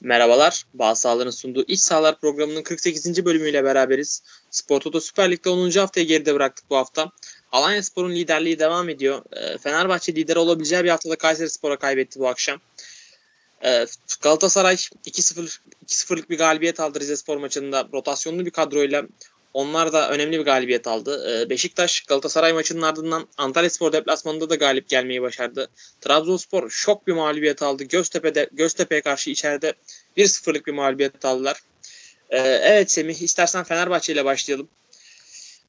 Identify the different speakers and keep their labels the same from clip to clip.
Speaker 1: Merhabalar, Bağ Sağlar'ın sunduğu İç Sağlar programının 48. bölümüyle beraberiz. Spor Toto Süper Lig'de 10. haftayı geride bıraktık bu hafta. Alanya Spor'un liderliği devam ediyor. Ee, Fenerbahçe lider olabileceği bir haftada Kayseri Spor'a kaybetti bu akşam. Ee, Galatasaray 2-0 2-0'lık bir galibiyet aldı Rize Spor maçında. Rotasyonlu bir kadroyla onlar da önemli bir galibiyet aldı. Ee, Beşiktaş Galatasaray maçının ardından Antalya Spor deplasmanında da galip gelmeyi başardı. Trabzonspor şok bir mağlubiyet aldı. Göztepe'de Göztepe'ye karşı içeride 1-0'lık bir mağlubiyet aldılar. Ee, evet Semih istersen Fenerbahçe ile başlayalım.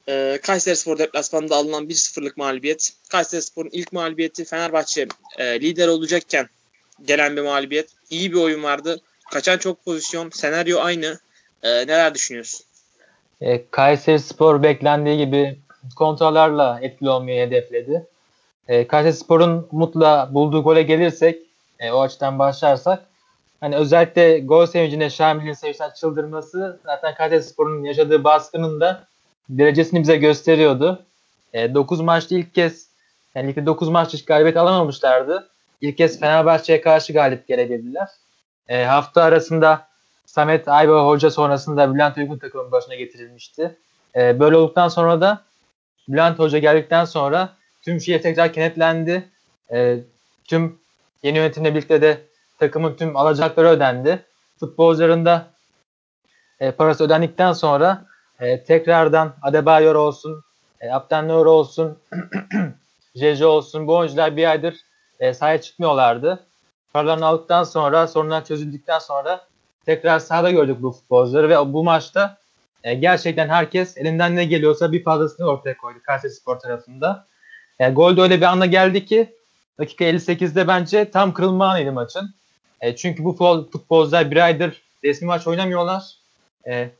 Speaker 1: Ee, Kayseri Spor deplasmanında alınan 1-0'lık mağlubiyet. Kayseri Spor'un ilk mağlubiyeti Fenerbahçe e, lider olacakken gelen bir mağlubiyet. İyi bir oyun vardı. Kaçan çok pozisyon. Senaryo aynı. Neler düşünüyorsun?
Speaker 2: E, Kayseri Spor beklendiği gibi kontrollerle etkili olmayı hedefledi. E, Kayseri Spor'un Umut'la bulduğu gole gelirsek, e, o açıdan başlarsak, hani özellikle gol sevincinde Şamil'in sevinçten çıldırması zaten Kayseri Spor'un yaşadığı baskının da derecesini bize gösteriyordu. E, 9 maçta ilk kez, yani ilk 9 maçta hiç galibiyet alamamışlardı. İlk kez Fenerbahçe'ye karşı galip gelebildiler. E, hafta arasında Samet Ayba Hoca sonrasında Bülent Uygun takımın başına getirilmişti. E, böyle olduktan sonra da Bülent Hoca geldikten sonra tüm şey tekrar kenetlendi. E, tüm yeni yönetimle birlikte de takımın tüm alacakları ödendi. Futbolcuların da e, parası ödendikten sonra e, tekrardan Adebayor olsun, e, Abdenlor olsun, Jeje olsun bu oyuncular bir aydır e, sahaya çıkmıyorlardı. Paralarını aldıktan sonra, sorunlar çözüldükten sonra tekrar sahada gördük bu futbolcuları ve bu maçta e, gerçekten herkes elinden ne geliyorsa bir fazlasını ortaya koydu Kayseri Spor tarafında. E, gol de öyle bir anda geldi ki dakika 58'de bence tam kırılma anıydı maçın. E, çünkü bu futbolcular bir aydır resmi maç oynamıyorlar. E,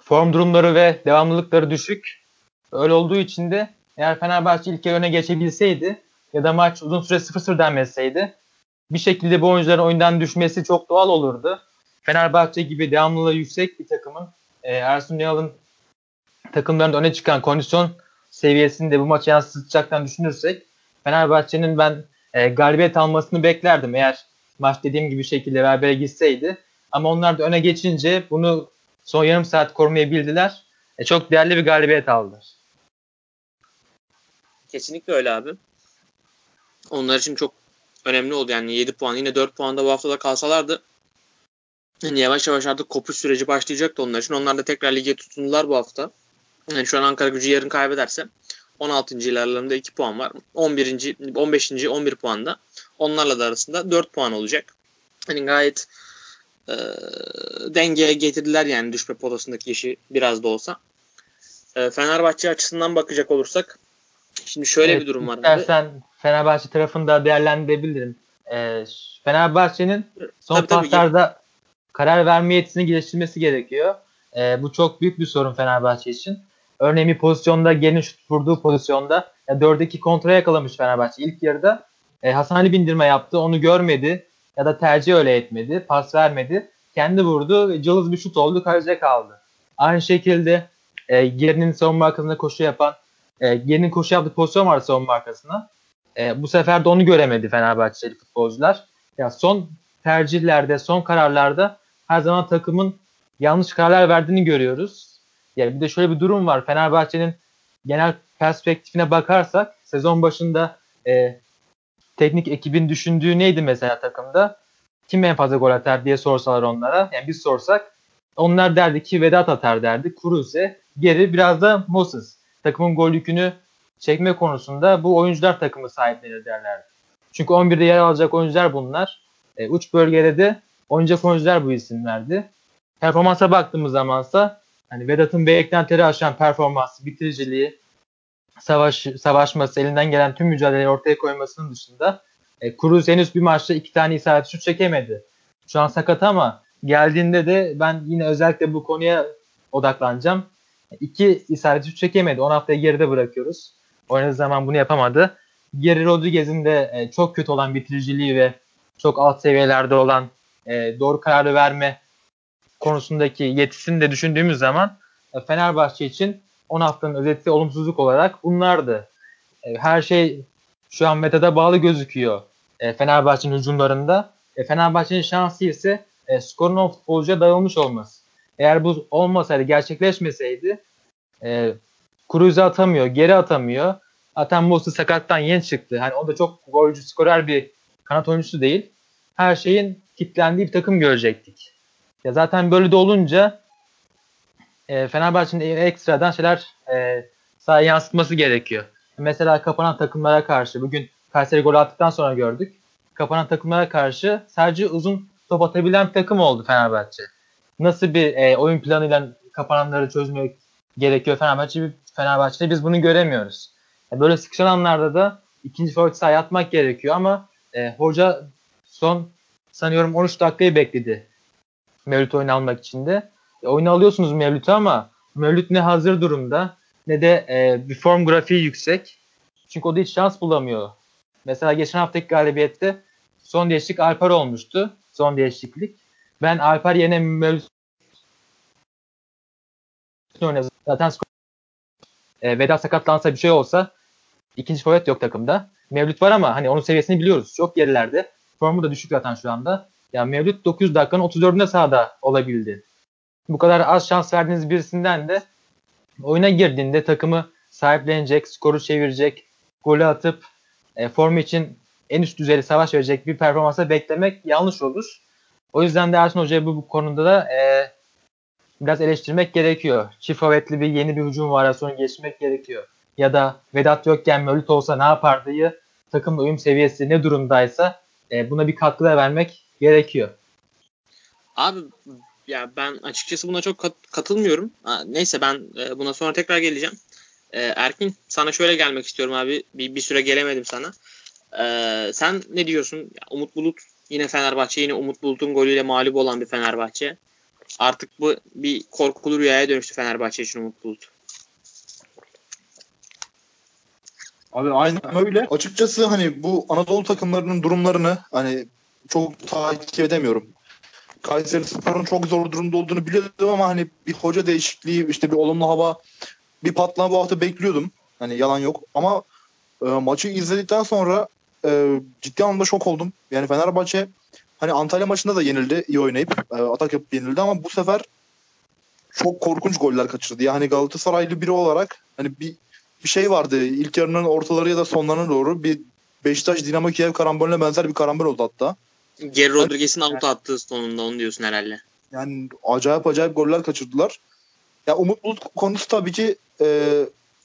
Speaker 2: form durumları ve devamlılıkları düşük. Öyle olduğu için de eğer Fenerbahçe ilk öne geçebilseydi ya da maç uzun süre 0-0 denmeseydi bir şekilde bu oyuncuların oyundan düşmesi çok doğal olurdu. Fenerbahçe gibi devamlılığı yüksek bir takımın e, Ersun Yanal'ın takımlarında öne çıkan kondisyon seviyesinde bu maçı yansıtacaktan düşünürsek Fenerbahçe'nin ben e, galibiyet almasını beklerdim eğer maç dediğim gibi şekilde berabere gitseydi. Ama onlar da öne geçince bunu son yarım saat korumayı bildiler. E, çok değerli bir galibiyet aldılar.
Speaker 1: Kesinlikle öyle abi. Onlar için çok önemli oldu. Yani 7 puan yine 4 puanda bu haftada kalsalardı yani yavaş yavaş artık kopuş süreci başlayacaktı onlar için. Onlar da tekrar lige tutundular bu hafta. Yani şu an Ankara gücü yarın kaybederse 16. ilerlerinde 2 puan var. 11. 15. 11 puanda. Onlarla da arasında 4 puan olacak. Hani gayet e, dengeye getirdiler yani düşme potasındaki işi biraz da olsa. E, Fenerbahçe açısından bakacak olursak şimdi şöyle evet, bir durum var.
Speaker 2: İstersen abi. Fenerbahçe tarafında değerlendirebilirim. E, Fenerbahçe'nin son tabii, paslarda tabii. karar verme yetisini geliştirmesi gerekiyor. E, bu çok büyük bir sorun Fenerbahçe için. Örneğin bir pozisyonda geniş vurduğu pozisyonda ya 4'e 2 kontra yakalamış Fenerbahçe. İlk yarıda e, Hasan Ali bindirme yaptı. Onu görmedi ya da tercih öyle etmedi. Pas vermedi. Kendi vurdu ve cılız bir şut oldu. Kaleciye kaldı. Aynı şekilde e, Geri'nin savunma arkasında koşu yapan e, Geri'nin koşu yaptığı pozisyon var savunma arkasına. E, bu sefer de onu göremedi Fenerbahçeli futbolcular. Ya son tercihlerde, son kararlarda her zaman takımın yanlış kararlar verdiğini görüyoruz. Yani bir de şöyle bir durum var. Fenerbahçe'nin genel perspektifine bakarsak sezon başında e, teknik ekibin düşündüğü neydi mesela takımda? Kim en fazla gol atar diye sorsalar onlara. Yani biz sorsak onlar derdi ki Vedat atar derdi. Kruse, geri biraz da Moses. Takımın gol yükünü çekme konusunda bu oyuncular takımı sahiplenir derlerdi. Çünkü 11'de yer alacak oyuncular bunlar. E, uç bölgede de oynayacak oyuncular bu isimlerdi. Performansa baktığımız zamansa hani Vedat'ın beklentileri aşan performansı, bitiriciliği, savaş, savaşması, elinden gelen tüm mücadeleyi ortaya koymasının dışında e, Cruz henüz bir maçta iki tane isabet şut çekemedi. Şu an sakat ama geldiğinde de ben yine özellikle bu konuya odaklanacağım. İki isabet şut çekemedi. 10 haftayı geride bırakıyoruz. Oynadığı zaman bunu yapamadı. Geri Rodriguez'in de e, çok kötü olan bitiriciliği ve çok alt seviyelerde olan e, doğru kararı verme konusundaki yetisini de düşündüğümüz zaman e, Fenerbahçe için 10 haftanın özeti olumsuzluk olarak bunlardı. E, her şey şu an metada bağlı gözüküyor e, Fenerbahçe'nin hücumlarında. E, Fenerbahçe'nin şansı ise e, skorun o futbolcuya dağılmış olması. Eğer bu olmasaydı, gerçekleşmeseydi e, Cruz'u atamıyor, geri atamıyor. Atan Mosu sakattan yeni çıktı. Hani o da çok golcü, skorer bir kanat oyuncusu değil. Her şeyin kitlendiği bir takım görecektik. Ya zaten böyle de olunca e, Fenerbahçe'nin ekstradan şeyler e, sahaya yansıtması gerekiyor. Mesela kapanan takımlara karşı bugün Kayseri gol attıktan sonra gördük. Kapanan takımlara karşı sadece uzun top atabilen bir takım oldu Fenerbahçe. Nasıl bir e, oyun planıyla kapananları çözmek gerekiyor Fenerbahçe Fenerbahçe'de biz bunu göremiyoruz. E, böyle sıkışan anlarda da ikinci forvet sahaya atmak gerekiyor ama e, hoca son sanıyorum 13 dakikayı bekledi Mevlüt oyunu almak için de. E, oyunu alıyorsunuz Mevlüt'ü ama Mevlüt ne hazır durumda ne de e, bir form grafiği yüksek. Çünkü o da hiç şans bulamıyor. Mesela geçen haftaki galibiyette son değişiklik Alper olmuştu. Son değişiklik. Ben Alper yerine Mevlüt oynadım. Zaten skor e, Vedat sakatlansa bir şey olsa ikinci forvet yok takımda. Mevlüt var ama hani onun seviyesini biliyoruz. Çok gerilerde. Formu da düşük zaten şu anda. Yani Mevlüt 900 dakikanın 34'ünde sahada olabildi. Bu kadar az şans verdiğiniz birisinden de oyuna girdiğinde takımı sahiplenecek, skoru çevirecek, golü atıp e, formu için en üst düzeyde savaş verecek bir performansa beklemek yanlış olur. O yüzden de Ersun Hoca'yı bu, bu konuda da e, biraz eleştirmek gerekiyor. Çift forvetli bir yeni bir hücum varyasyonu geçmek gerekiyor. Ya da Vedat yokken Mevlüt olsa ne yapardığı takım uyum seviyesi ne durumdaysa e, buna bir katkı da vermek gerekiyor.
Speaker 1: Abi ya ben açıkçası buna çok kat- katılmıyorum. Ha, neyse ben e, buna sonra tekrar geleceğim. E, Erkin sana şöyle gelmek istiyorum abi. Bir, bir süre gelemedim sana. E, sen ne diyorsun? Ya, Umut Bulut yine Fenerbahçe yine Umut Bulut'un golüyle mağlup olan bir Fenerbahçe. Artık bu bir korkulu rüyaya dönüştü Fenerbahçe için Umut Bulut.
Speaker 3: Abi aynen öyle. Açıkçası hani bu Anadolu takımlarının durumlarını hani çok takip edemiyorum. Kayseri Spor'un çok zor durumda olduğunu biliyordum ama hani bir hoca değişikliği, işte bir olumlu hava, bir patlama bu hafta bekliyordum. Hani yalan yok. Ama e, maçı izledikten sonra e, ciddi anlamda şok oldum. Yani Fenerbahçe hani Antalya maçında da yenildi iyi oynayıp e, atak yapıp yenildi ama bu sefer çok korkunç goller kaçırdı. Yani Galatasaraylı biri olarak hani bir bir şey vardı. İlk yarının ortaları ya da sonlarına doğru bir Beşiktaş Dinamo Kiev karambolüne benzer bir karambol oldu hatta.
Speaker 1: Geri Rodriguez'in out attığı sonunda onu diyorsun herhalde.
Speaker 3: Yani acayip acayip goller kaçırdılar. Ya Umut Bulut konusu tabii ki e,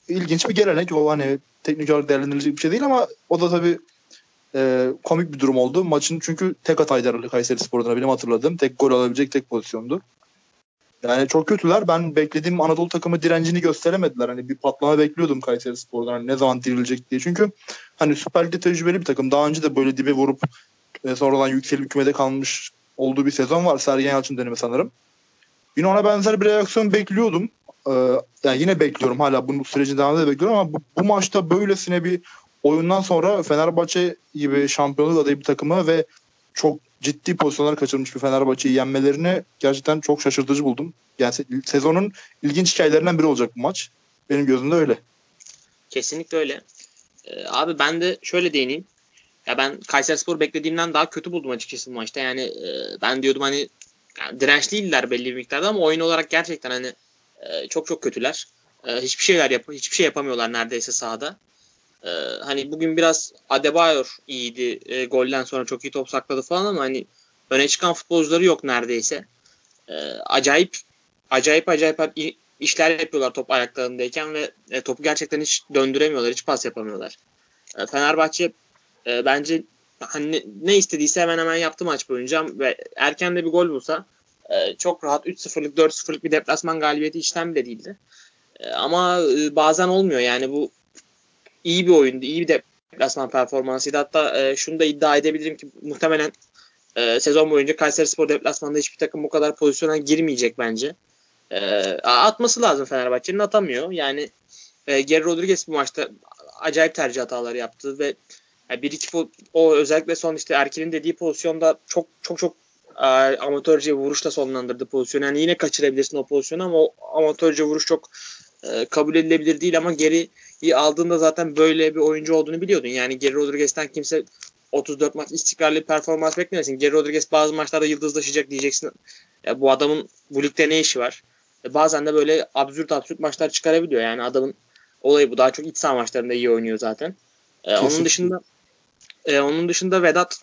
Speaker 3: ilginç bir gelenek. O hani teknik olarak değerlendirilecek bir şey değil ama o da tabii e, komik bir durum oldu. Maçın çünkü tek hataydı Kayseri Spor'dan benim hatırladığım. Tek gol alabilecek tek pozisyondu. Yani çok kötüler. Ben beklediğim Anadolu takımı direncini gösteremediler. Hani bir patlama bekliyordum Kayseri Spor'dan. Hani ne zaman dirilecek diye. Çünkü hani Süper Lig'de tecrübeli bir takım. Daha önce de böyle dibe vurup e, sonradan yükselip kümede kalmış olduğu bir sezon var. Sergen Yalçın dönemi sanırım. Yine ona benzer bir reaksiyon bekliyordum. Ee, yani yine bekliyorum. Hala bu sürecin devamında da bekliyorum ama bu, bu maçta böylesine bir oyundan sonra Fenerbahçe gibi şampiyonluk adayı bir takımı ve çok ciddi pozisyonlar kaçırmış bir Fenerbahçe'yi yenmelerini gerçekten çok şaşırtıcı buldum. Yani sezonun ilginç hikayelerinden biri olacak bu maç. Benim gözümde öyle.
Speaker 1: Kesinlikle öyle. Ee, abi ben de şöyle değineyim. Ya ben Kayserispor beklediğimden daha kötü buldum açıkçası bu maçta. Yani e, ben diyordum hani yani dirençliydiler belli bir miktarda ama oyun olarak gerçekten hani e, çok çok kötüler. E, hiçbir şeyler yap hiçbir şey yapamıyorlar neredeyse sahada. E, hani bugün biraz Adebayor iyiydi. E, golden sonra çok iyi top sakladı falan ama hani öne çıkan futbolcuları yok neredeyse. E, acayip acayip acayip işler yapıyorlar top ayaklarındayken ve e, topu gerçekten hiç döndüremiyorlar, hiç pas yapamıyorlar. E, Fenerbahçe e, bence hani ne, ne istediyse hemen hemen yaptı maç boyunca ve erken de bir gol bulsa e, çok rahat 3-0'lık 4-0'lık bir deplasman galibiyeti işlem bile değildi. E, ama e, bazen olmuyor yani bu iyi bir oyundu, iyi bir deplasman performansıydı. Hatta e, şunu da iddia edebilirim ki muhtemelen e, sezon boyunca Kayseri Spor deplasmanda hiçbir takım bu kadar pozisyona girmeyecek bence. E, atması lazım Fenerbahçe'nin atamıyor. Yani e, Geri Rodriguez bu maçta acayip tercih hataları yaptı ve yani bir iki o özellikle son işte Erkin'in dediği pozisyonda çok çok çok e, amatörce vuruşla sonlandırdı pozisyonu. Yani yine kaçırabilirsin o pozisyonu ama o amatörce vuruş çok e, kabul edilebilir değil ama geri aldığında zaten böyle bir oyuncu olduğunu biliyordun. Yani Geri Rodriguez'ten kimse 34 maç istikrarlı bir performans beklemesin. Geri Rodriguez bazı maçlarda yıldızlaşacak diyeceksin. Ya bu adamın bu ligde ne işi var? E bazen de böyle absürt absürt maçlar çıkarabiliyor. Yani adamın olayı bu. Daha çok iç saha maçlarında iyi oynuyor zaten. E, onun dışında e, onun dışında Vedat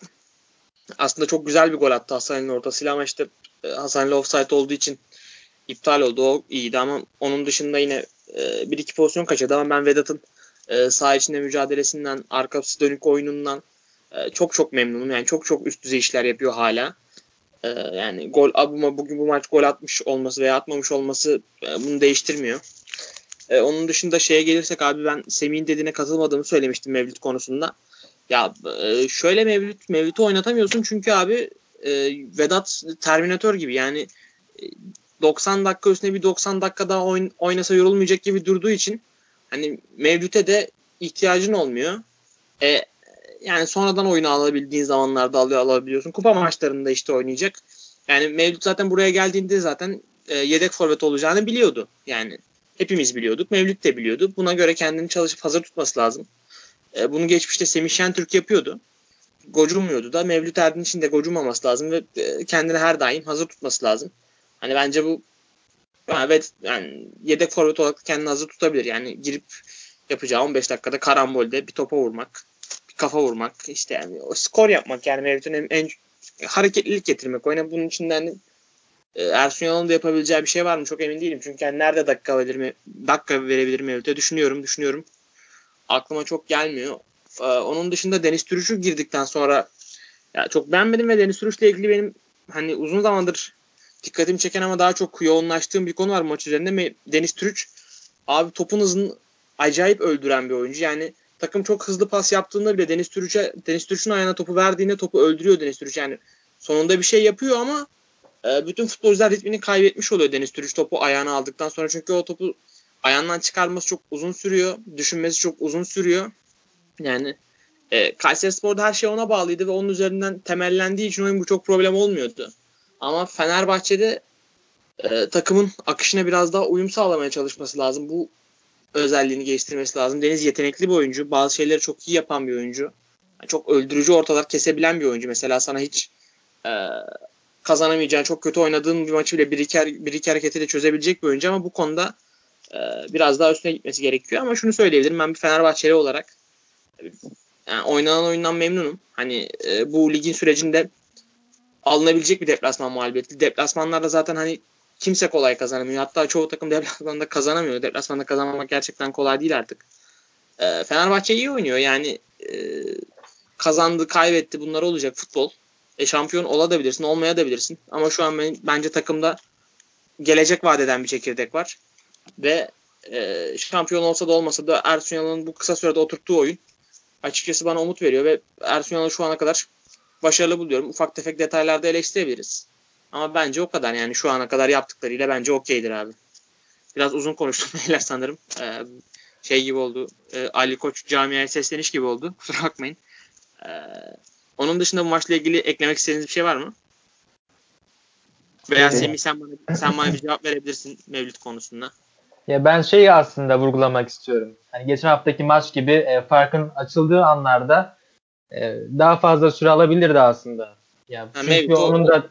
Speaker 1: aslında çok güzel bir gol attı Hasan'ın ortasıyla ama işte e, Hasan'la offside olduğu için iptal oldu. O iyiydi ama onun dışında yine e, bir iki pozisyon kaçırdı ama ben Vedat'ın e, saha içinde mücadelesinden, arkası dönük oyunundan e, çok çok memnunum. Yani çok çok üst düzey işler yapıyor hala. E, yani gol Abuma bugün bu maç gol atmış olması veya atmamış olması e, bunu değiştirmiyor. E, onun dışında şeye gelirsek abi ben Semih'in dediğine katılmadığımı söylemiştim Mevlüt konusunda. Ya e, şöyle Mevlüt Mevlüt'ü oynatamıyorsun çünkü abi e, Vedat Terminator gibi yani 90 e, dakika üstüne bir 90 dakika daha oyn, oynasa yorulmayacak gibi durduğu için hani Mevlüt'e de ihtiyacın olmuyor. E, yani sonradan oyunu alabildiğin zamanlarda alıyor alabiliyorsun. Kupa maçlarında işte oynayacak. Yani Mevlüt zaten buraya geldiğinde zaten e, yedek forvet olacağını biliyordu. Yani hepimiz biliyorduk. Mevlüt de biliyordu. Buna göre kendini çalışıp hazır tutması lazım. E, bunu geçmişte Semih Şentürk yapıyordu. Gocunmuyordu da Mevlüt Erdinç'in de gocunmaması lazım ve e, kendini her daim hazır tutması lazım. Hani bence bu evet yani yedek forvet olarak kendini hazır tutabilir. Yani girip yapacağı 15 dakikada karambolde bir topa vurmak, bir kafa vurmak, işte yani o skor yapmak yani Mevlüt'ün en, en hareketlilik getirmek. Oyuna bunun içinden hani, e, Ersun Yanal'ın da yapabileceği bir şey var mı? Çok emin değilim. Çünkü yani nerede dakika verir mi? Dakika verebilir Mevlüt'e düşünüyorum, düşünüyorum aklıma çok gelmiyor. Ee, onun dışında Deniz Türüş'ü girdikten sonra ya çok beğenmedim ve Deniz Türüş'le ilgili benim hani uzun zamandır dikkatimi çeken ama daha çok yoğunlaştığım bir konu var maç üzerinde. Deniz Türüç abi topun hızını acayip öldüren bir oyuncu. Yani takım çok hızlı pas yaptığında bile Deniz Türüç'e Deniz Türüç'ün ayağına topu verdiğinde topu öldürüyor Deniz Türüç. Yani sonunda bir şey yapıyor ama e, bütün futbolcular ritmini kaybetmiş oluyor Deniz Türüç topu ayağına aldıktan sonra. Çünkü o topu ayağından çıkarması çok uzun sürüyor. Düşünmesi çok uzun sürüyor. Yani e, Kayseri Spor'da her şey ona bağlıydı ve onun üzerinden temellendiği için oyun bu çok problem olmuyordu. Ama Fenerbahçe'de e, takımın akışına biraz daha uyum sağlamaya çalışması lazım. Bu özelliğini geliştirmesi lazım. Deniz yetenekli bir oyuncu. Bazı şeyleri çok iyi yapan bir oyuncu. Yani çok öldürücü ortalar kesebilen bir oyuncu. Mesela sana hiç e, kazanamayacağın, çok kötü oynadığın bir maçı bile bir iki, bir iki hareketiyle çözebilecek bir oyuncu ama bu konuda e, biraz daha üstüne gitmesi gerekiyor. Ama şunu söyleyebilirim ben bir Fenerbahçeli olarak yani oynanan oyundan memnunum. Hani e, bu ligin sürecinde alınabilecek bir deplasman mağlubiyeti. Deplasmanlarda zaten hani kimse kolay kazanamıyor. Hatta çoğu takım deplasmanda kazanamıyor. Deplasmanda kazanmak gerçekten kolay değil artık. E, Fenerbahçe iyi oynuyor. Yani e, kazandı, kaybetti bunlar olacak futbol. E, şampiyon olabilirsin, olmayabilirsin. Ama şu an ben, bence takımda gelecek vadeden bir çekirdek var. Ve e, şampiyon olsa da olmasa da Ersun Yanal'ın bu kısa sürede oturttuğu oyun açıkçası bana umut veriyor ve Ersun Yanal'ı şu ana kadar başarılı buluyorum. Ufak tefek detaylarda eleştirebiliriz. Ama bence o kadar yani şu ana kadar yaptıklarıyla bence okeydir abi. Biraz uzun konuştum beyler sanırım. Ee, şey gibi oldu. E, Ali Koç camiaya sesleniş gibi oldu. Kusura bakmayın. Ee, onun dışında bu maçla ilgili eklemek istediğiniz bir şey var mı? Veya Semih sen bana, sen bana bir cevap verebilirsin Mevlüt konusunda.
Speaker 2: Ya ben şeyi aslında vurgulamak istiyorum. Hani geçen haftaki maç gibi e, farkın açıldığı anlarda e, daha fazla süre alabilirdi aslında. Yani ha, çünkü maybe, onun da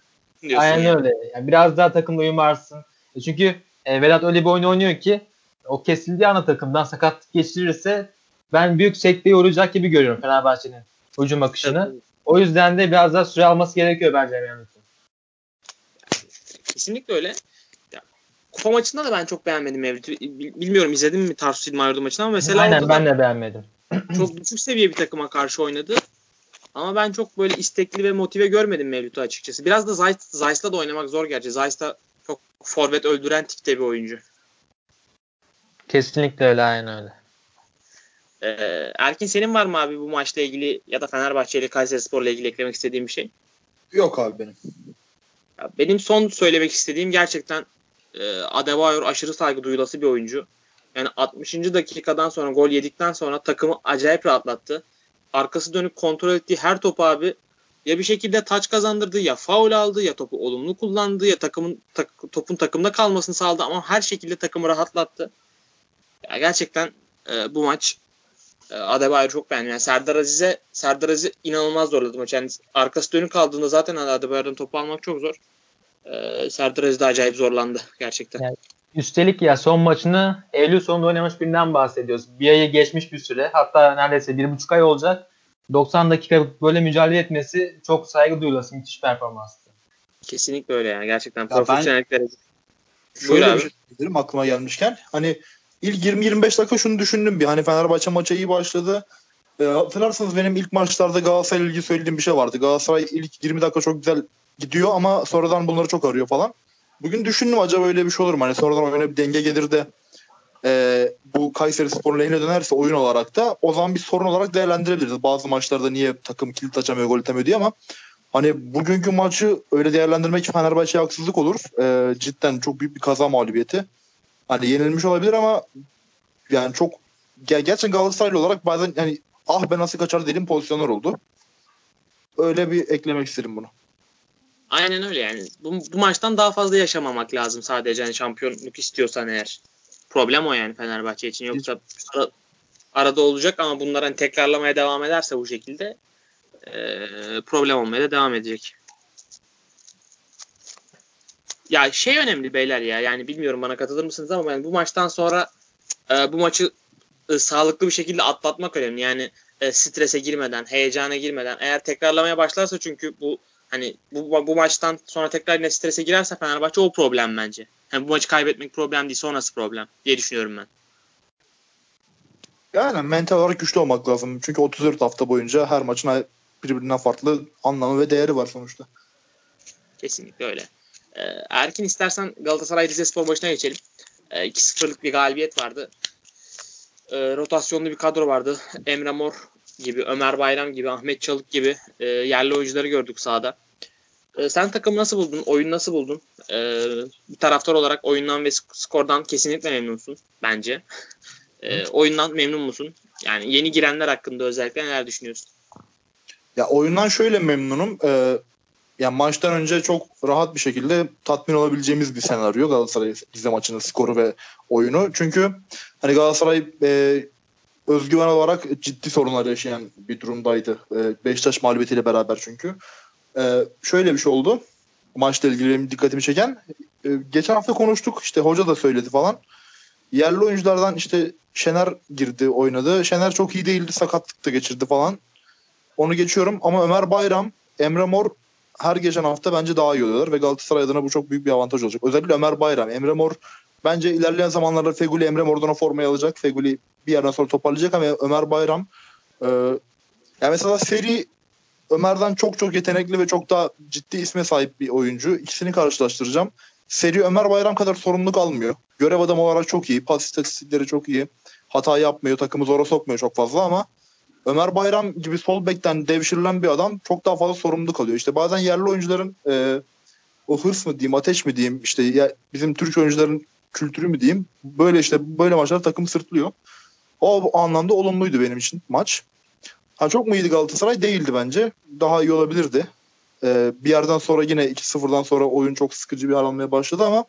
Speaker 2: aynen yani. öyle. Yani biraz daha takımda uyum varsın. E, çünkü e, Vedat öyle bir oyun oynuyor ki o kesildiği ana takımdan sakat geçirirse ben büyük sekteye uğrayacak gibi görüyorum Fenerbahçe'nin hücum akışını. Evet. O yüzden de biraz daha süre alması gerekiyor bence Mehmet'in.
Speaker 1: Kesinlikle öyle. Kupa maçında da ben çok beğenmedim Mevlüt'ü. Bilmiyorum izledim mi Tarsus İdman maçını ama mesela
Speaker 2: Aynen ben de beğenmedim.
Speaker 1: çok düşük seviye bir takıma karşı oynadı. Ama ben çok böyle istekli ve motive görmedim Mevlüt'ü açıkçası. Biraz da Zayt, Zayt'la da oynamak zor gerçi. Zayt da çok forvet öldüren tipte bir oyuncu.
Speaker 2: Kesinlikle öyle aynen öyle.
Speaker 1: Ee, Erkin senin var mı abi bu maçla ilgili ya da Fenerbahçe ile Kayseri Spor'la ilgili eklemek istediğim bir şey?
Speaker 3: Yok abi benim.
Speaker 1: Ya benim son söylemek istediğim gerçekten e, Adebayor aşırı saygı duyulası bir oyuncu. Yani 60. dakikadan sonra gol yedikten sonra takımı acayip rahatlattı. Arkası dönük kontrol ettiği her topu abi ya bir şekilde taç kazandırdı ya faul aldı ya topu olumlu kullandı ya takımın tak, topun takımda kalmasını sağladı ama her şekilde takımı rahatlattı. Ya gerçekten e, bu maç E, Adebayor çok beğendim. Yani Serdar Aziz'e Serdar Aziz inanılmaz zorladı maç. Yani arkası dönük kaldığında zaten Adebayor'dan topu almak çok zor. E, Serdar Aziz de acayip zorlandı gerçekten.
Speaker 2: Yani üstelik ya son maçını Eylül sonunda oynamış birinden bahsediyoruz. Bir ayı geçmiş bir süre. Hatta neredeyse bir buçuk ay olacak. 90 dakika böyle mücadele etmesi çok saygı duyulası müthiş performanstı.
Speaker 1: Kesinlikle öyle yani. Gerçekten profesyonellik derece.
Speaker 3: Şöyle bir şey dedim aklıma gelmişken. Hani ilk 20-25 dakika şunu düşündüm bir. Hani Fenerbahçe maça iyi başladı. E, hatırlarsanız benim ilk maçlarda Galatasaray ilgili söylediğim bir şey vardı. Galatasaray ilk 20 dakika çok güzel gidiyor ama sonradan bunları çok arıyor falan. Bugün düşündüm acaba öyle bir şey olur mu? Hani sonradan oyuna bir denge gelir de e, bu Kayseri Spor'un lehine dönerse oyun olarak da o zaman bir sorun olarak değerlendirebiliriz. Bazı maçlarda niye takım kilit açamıyor, gol atamıyor diye ama hani bugünkü maçı öyle değerlendirmek Fenerbahçe'ye haksızlık olur. E, cidden çok büyük bir kaza mağlubiyeti. Hani yenilmiş olabilir ama yani çok gerçekten Galatasaraylı olarak bazen yani ah ben nasıl kaçar dediğim pozisyonlar oldu. Öyle bir eklemek isterim bunu.
Speaker 1: Aynen öyle yani. Bu, bu maçtan daha fazla yaşamamak lazım sadece yani şampiyonluk istiyorsan eğer. Problem o yani Fenerbahçe için. Yoksa ara, arada olacak ama bunlar hani tekrarlamaya devam ederse bu şekilde e, problem olmaya da devam edecek. Ya şey önemli beyler ya. Yani bilmiyorum bana katılır mısınız ama ben bu maçtan sonra e, bu maçı e, sağlıklı bir şekilde atlatmak önemli. Yani e, strese girmeden, heyecana girmeden. Eğer tekrarlamaya başlarsa çünkü bu hani bu, bu maçtan sonra tekrar yine strese girerse Fenerbahçe o problem bence. Yani bu maçı kaybetmek problem değil sonrası problem diye düşünüyorum ben.
Speaker 3: Yani mental olarak güçlü olmak lazım. Çünkü 34 hafta boyunca her maçın birbirinden farklı anlamı ve değeri var sonuçta.
Speaker 1: Kesinlikle öyle. Ee, Erkin istersen Galatasaray Rizespor maçına geçelim. Ee, 2-0'lık bir galibiyet vardı. Ee, rotasyonlu bir kadro vardı. Emre Mor gibi, Ömer Bayram gibi, Ahmet Çalık gibi e, yerli oyuncuları gördük sahada. E, sen takımı nasıl buldun? Oyunu nasıl buldun? E, bir taraftar olarak oyundan ve skordan kesinlikle memnunsun bence. E, oyundan memnun musun? Yani yeni girenler hakkında özellikle neler düşünüyorsun?
Speaker 3: Ya oyundan şöyle memnunum. Ee, yani maçtan önce çok rahat bir şekilde tatmin olabileceğimiz bir senaryo Galatasaray Rize maçının skoru ve oyunu. Çünkü hani Galatasaray e, özgüven olarak ciddi sorunlar yaşayan bir durumdaydı. E, Beşiktaş mağlubiyetiyle beraber çünkü. E, şöyle bir şey oldu. Maçla ilgili benim dikkatimi çeken. E, geçen hafta konuştuk. işte hoca da söyledi falan. Yerli oyunculardan işte Şener girdi oynadı. Şener çok iyi değildi. Sakatlık da geçirdi falan. Onu geçiyorum ama Ömer Bayram, Emre Mor her geçen hafta bence daha iyi oluyorlar ve Galatasaray adına bu çok büyük bir avantaj olacak. Özellikle Ömer Bayram, Emre Mor bence ilerleyen zamanlarda Feguli Emre Mor'dan o formayı alacak. Feguli bir yerden sonra toparlayacak ama Ömer Bayram e, yani mesela Seri Ömer'den çok çok yetenekli ve çok daha ciddi isme sahip bir oyuncu. İkisini karşılaştıracağım. Seri Ömer Bayram kadar sorumluluk almıyor. Görev adamı olarak çok iyi. Pas istatistikleri çok iyi. Hata yapmıyor. Takımı zora sokmuyor çok fazla ama Ömer Bayram gibi sol bekten devşirilen bir adam çok daha fazla sorumluluk alıyor. İşte bazen yerli oyuncuların e, o hırs mı diyeyim, ateş mi diyeyim, işte ya, bizim Türk oyuncuların kültürü mü diyeyim. Böyle işte böyle maçlar takım sırtlıyor. O anlamda olumluydu benim için maç. Ha çok mu iyiydi Galatasaray? Değildi bence. Daha iyi olabilirdi. Ee, bir yerden sonra yine 2-0'dan sonra oyun çok sıkıcı bir hal başladı ama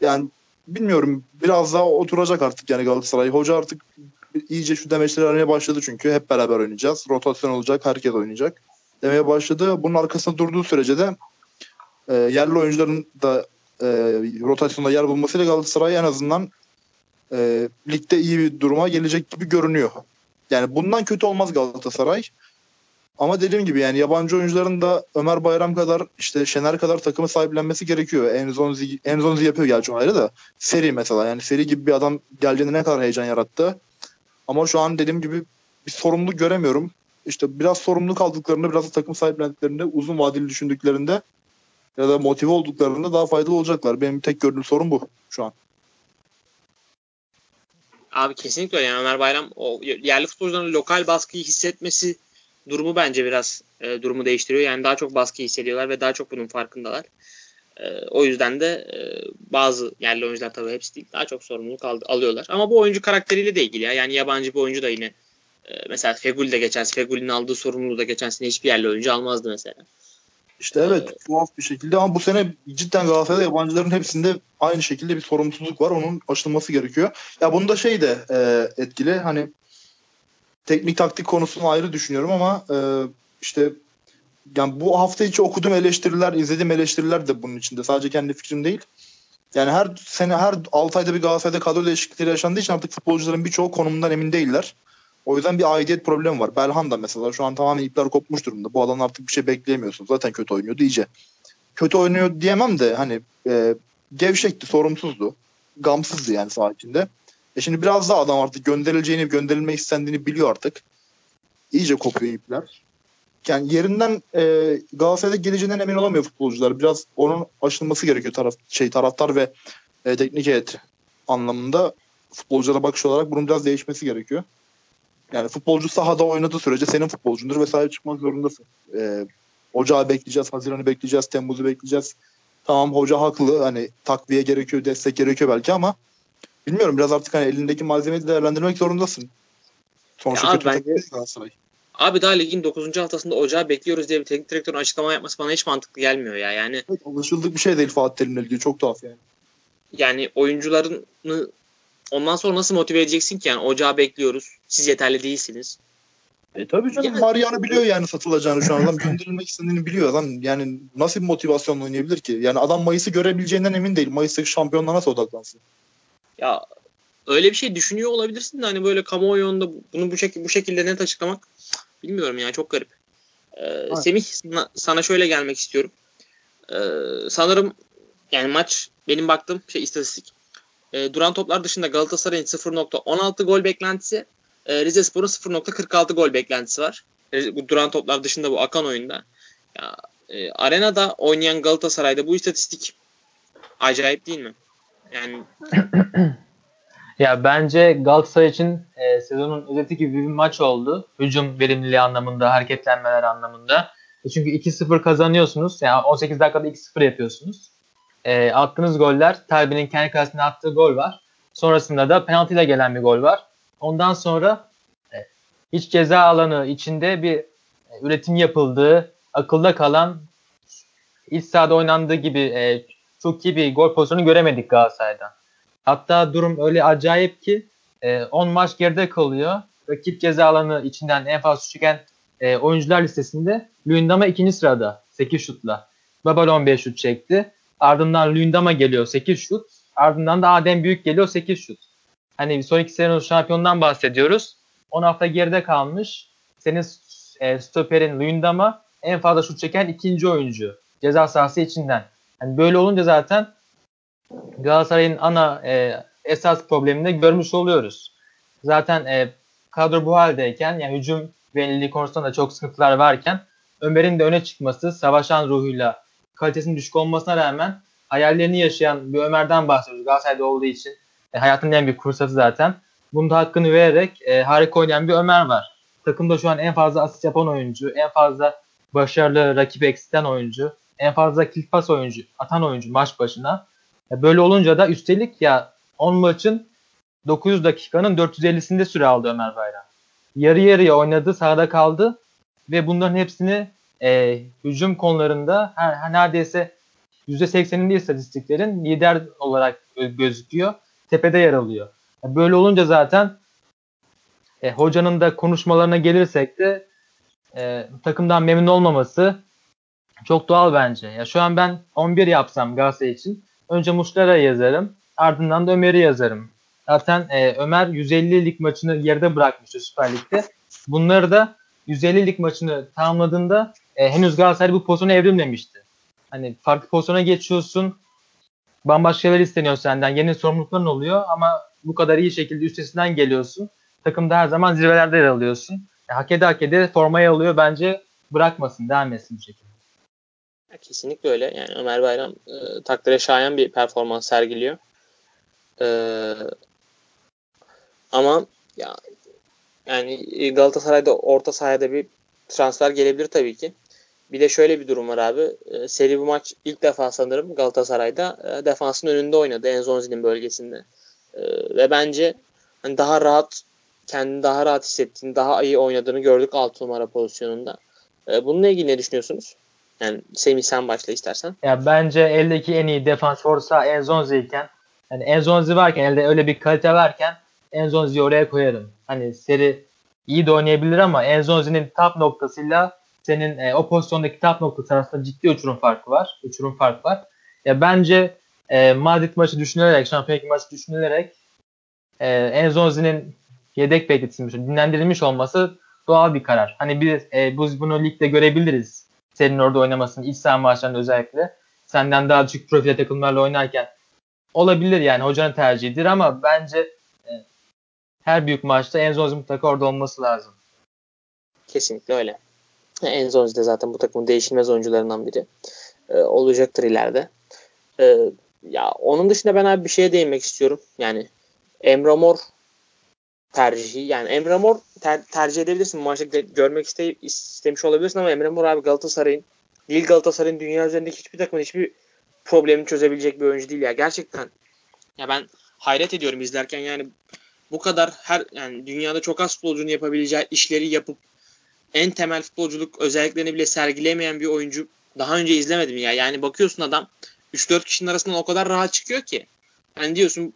Speaker 3: yani bilmiyorum biraz daha oturacak artık yani Galatasaray. Hoca artık iyice şu demeçleri aramaya başladı çünkü hep beraber oynayacağız. Rotasyon olacak, herkes oynayacak demeye başladı. Bunun arkasında durduğu sürece de e, yerli oyuncuların da e, rotasyonda yer bulmasıyla Galatasaray en azından e, ligde iyi bir duruma gelecek gibi görünüyor. Yani bundan kötü olmaz Galatasaray. Ama dediğim gibi yani yabancı oyuncuların da Ömer Bayram kadar işte Şener kadar takımı sahiplenmesi gerekiyor. Enzonzi, Enzonzi yapıyor gerçi ayrı da. Seri mesela yani Seri gibi bir adam geldiğinde ne kadar heyecan yarattı. Ama şu an dediğim gibi bir sorumluluk göremiyorum. İşte biraz sorumluluk aldıklarında biraz da takım sahiplendiklerinde uzun vadeli düşündüklerinde ya da motive olduklarında daha faydalı olacaklar. Benim tek gördüğüm sorun bu şu an.
Speaker 1: Abi kesinlikle öyle. Yani Ömer Bayram o yerli futbolcuların lokal baskıyı hissetmesi durumu bence biraz e, durumu değiştiriyor. Yani daha çok baskı hissediyorlar ve daha çok bunun farkındalar. E, o yüzden de e, bazı yerli oyuncular tabii hepsi değil daha çok sorumluluk al, alıyorlar. Ama bu oyuncu karakteriyle de ilgili ya. Yani yabancı bir oyuncu da yine e, mesela Feguli de geçen Feguli'nin aldığı sorumluluğu da geçen sene hiçbir yerli oyuncu almazdı mesela.
Speaker 3: İşte evet tuhaf bir şekilde ama bu sene cidden Galatasaray'da yabancıların hepsinde aynı şekilde bir sorumsuzluk var. Onun aşılması gerekiyor. Ya bunda şey de e, etkili hani teknik taktik konusunu ayrı düşünüyorum ama e, işte yani bu hafta içi okuduğum eleştiriler, izlediğim eleştiriler de bunun içinde. Sadece kendi fikrim değil. Yani her sene her 6 ayda bir Galatasaray'da kadro değişiklikleri yaşandığı için artık futbolcuların birçoğu konumundan emin değiller. O yüzden bir aidiyet problemi var. Belhanda mesela şu an tamamen ipler kopmuş durumda. Bu alan artık bir şey bekleyemiyorsun. Zaten kötü oynuyordu iyice. Kötü oynuyor diyemem de hani e, gevşekti, sorumsuzdu. Gamsızdı yani saha içinde. E şimdi biraz daha adam artık gönderileceğini, gönderilmek istendiğini biliyor artık. İyice kopuyor ipler. Yani yerinden e, Galatasaray'da geleceğinden emin olamıyor futbolcular. Biraz onun aşılması gerekiyor taraf şey taraftar ve e, teknik heyet anlamında futbolculara bakış olarak bunun biraz değişmesi gerekiyor. Yani futbolcu sahada oynadığı sürece senin futbolcundur ve sahip çıkmak zorundasın. E, Ocağı bekleyeceğiz, Haziran'ı bekleyeceğiz, Temmuz'u bekleyeceğiz. Tamam hoca haklı hani takviye gerekiyor, destek gerekiyor belki ama bilmiyorum biraz artık hani elindeki malzemeyi değerlendirmek zorundasın.
Speaker 1: Sonuçta ya abi bence, Galatasaray. Abi daha ligin 9. haftasında ocağı bekliyoruz diye bir teknik direktörün açıklama yapması bana hiç mantıklı gelmiyor ya. Yani
Speaker 3: evet, alışıldık bir şey değil Fatih Terim'le ilgili. Çok tuhaf yani.
Speaker 1: Yani oyuncularını ondan sonra nasıl motive edeceksin ki? Yani ocağı bekliyoruz. Siz yeterli değilsiniz.
Speaker 3: E tabii canım yani, Mariano biliyor yani satılacağını şu an. Adam gönderilmek istediğini biliyor. Adam yani nasıl bir motivasyonla oynayabilir ki? Yani adam Mayıs'ı görebileceğinden emin değil. Mayıs'taki şampiyonluğa nasıl odaklansın?
Speaker 1: Ya öyle bir şey düşünüyor olabilirsin de hani böyle kamuoyunda bunu bu, şek- bu şekilde net açıklamak bilmiyorum yani çok garip. Ee, Semih sana, sana şöyle gelmek istiyorum. Ee, sanırım yani maç benim baktığım şey istatistik. Ee, duran toplar dışında Galatasaray'ın 0.16 gol beklentisi e, Rize Spor'un 0.46 gol beklentisi var. E, bu duran toplar dışında bu akan oyunda. Ya, e, arenada oynayan Galatasaray'da bu istatistik acayip değil mi? Yani
Speaker 2: ya bence Galatasaray için e, sezonun özeti gibi bir maç oldu. Hücum verimliliği anlamında, hareketlenmeler anlamında. E çünkü 2-0 kazanıyorsunuz. Yani 18 dakikada 2-0 yapıyorsunuz. E, attığınız goller, Terbi'nin kendi kalesine attığı gol var. Sonrasında da penaltıyla gelen bir gol var. Ondan sonra e, iç ceza alanı içinde bir e, üretim yapıldığı, akılda kalan iç sahada oynandığı gibi e, çok iyi bir gol pozisyonu göremedik Galatasaray'dan. Hatta durum öyle acayip ki 10 maç geride kalıyor. Rakip ceza alanı içinden en fazla çıkan oyuncular listesinde Luyendama ikinci sırada 8 şutla. Babal 15 şut çekti. Ardından Luyendama geliyor 8 şut. Ardından da Adem Büyük geliyor 8 şut. Hani son iki sene şampiyondan bahsediyoruz. 10 hafta geride kalmış. Senin e, stoperin Luyendama en fazla şut çeken ikinci oyuncu. Ceza sahası içinden. Yani böyle olunca zaten Galatasaray'ın ana e, esas problemini görmüş oluyoruz. Zaten e, kadro bu haldeyken yani hücum verimliliği konusunda da çok sıkıntılar varken Ömer'in de öne çıkması, savaşan ruhuyla kalitesinin düşük olmasına rağmen hayallerini yaşayan bir Ömer'den bahsediyoruz Galatasaray'da olduğu için. E, hayatının en büyük fırsatı zaten. Bunun da hakkını vererek e, harika oynayan bir Ömer var. Takımda şu an en fazla asist yapan oyuncu, en fazla başarılı rakip eksiten oyuncu, en fazla kilit pas oyuncu, atan oyuncu maç başına. E, böyle olunca da üstelik ya 10 maçın 900 dakikanın 450'sinde süre aldı Ömer Bayram. Yarı yarıya oynadı, sahada kaldı ve bunların hepsini e, hücum konularında her, neredeyse %80'inde istatistiklerin lider olarak gözüküyor tepede yer alıyor. Böyle olunca zaten e, hocanın da konuşmalarına gelirsek de e, takımdan memnun olmaması çok doğal bence. Ya şu an ben 11 yapsam Galatasaray için önce Muşlara yazarım. Ardından da Ömer'i yazarım. Zaten e, Ömer 150 lig maçını geride bırakmıştı Süper Lig'de. Bunları da 150 lig maçını tamamladığında e, henüz Galatasaray bu pozisyona evrilmemişti. Hani farklı pozisyona geçiyorsun bambaşka şeyler isteniyor senden. Yeni sorumlulukların oluyor ama bu kadar iyi şekilde üstesinden geliyorsun. Takımda her zaman zirvelerde yer alıyorsun. E, hak ede hak ede formayı alıyor. Bence bırakmasın, devam etsin bu şekilde.
Speaker 1: Kesinlikle öyle. Yani Ömer Bayram e, takdire şayan bir performans sergiliyor. E, ama ya yani Galatasaray'da orta sahada bir transfer gelebilir tabii ki. Bir de şöyle bir durum var abi. E, seri bu maç ilk defa sanırım Galatasaray'da e, defansın önünde oynadı Enzonzi'nin bölgesinde. E, ve bence hani daha rahat kendini daha rahat hissettiğini, daha iyi oynadığını gördük 6 numara pozisyonunda. E, bununla ilgili ne düşünüyorsunuz? Yani Semih sen başla istersen.
Speaker 2: Ya bence eldeki en iyi defans orta Enzonzi iken yani Enzonzi varken elde öyle bir kalite varken Enzonzi'yi oraya koyarım. Hani seri iyi de oynayabilir ama Enzonzi'nin tap noktasıyla senin e, o pozisyondaki tap noktası arasında ciddi uçurum farkı var. Uçurum farkı var. Ya bence e, Madrid maçı düşünülerek, şampiyonluk maçı düşünülerek e, Enzonzi'nin yedek bekletilmiş, dinlendirilmiş olması doğal bir karar. Hani biz e, biz bunu ligde görebiliriz. Senin orada oynamasını iç saha maçlarında özellikle. Senden daha düşük profil takımlarla oynarken olabilir yani hocanın tercihidir ama bence her büyük maçta Enzonzi mutlaka orada olması lazım.
Speaker 1: Kesinlikle öyle. Enzonzi de zaten bu takımın değişilmez oyuncularından biri. E, olacaktır ileride. E, ya onun dışında ben abi bir şeye değinmek istiyorum. Yani Emre Mor tercihi. Yani Emre Mor ter, tercih edebilirsin. Maçta görmek iste, istemiş olabilirsin ama Emre Mor abi Galatasaray'ın Lille Galatasaray'ın dünya üzerindeki hiçbir takımın hiçbir problemini çözebilecek bir oyuncu değil ya. Gerçekten ya ben hayret ediyorum izlerken yani bu kadar her yani dünyada çok az futbolcunun yapabileceği işleri yapıp en temel futbolculuk özelliklerini bile sergilemeyen bir oyuncu daha önce izlemedim ya. Yani bakıyorsun adam 3-4 kişinin arasından o kadar rahat çıkıyor ki. Yani diyorsun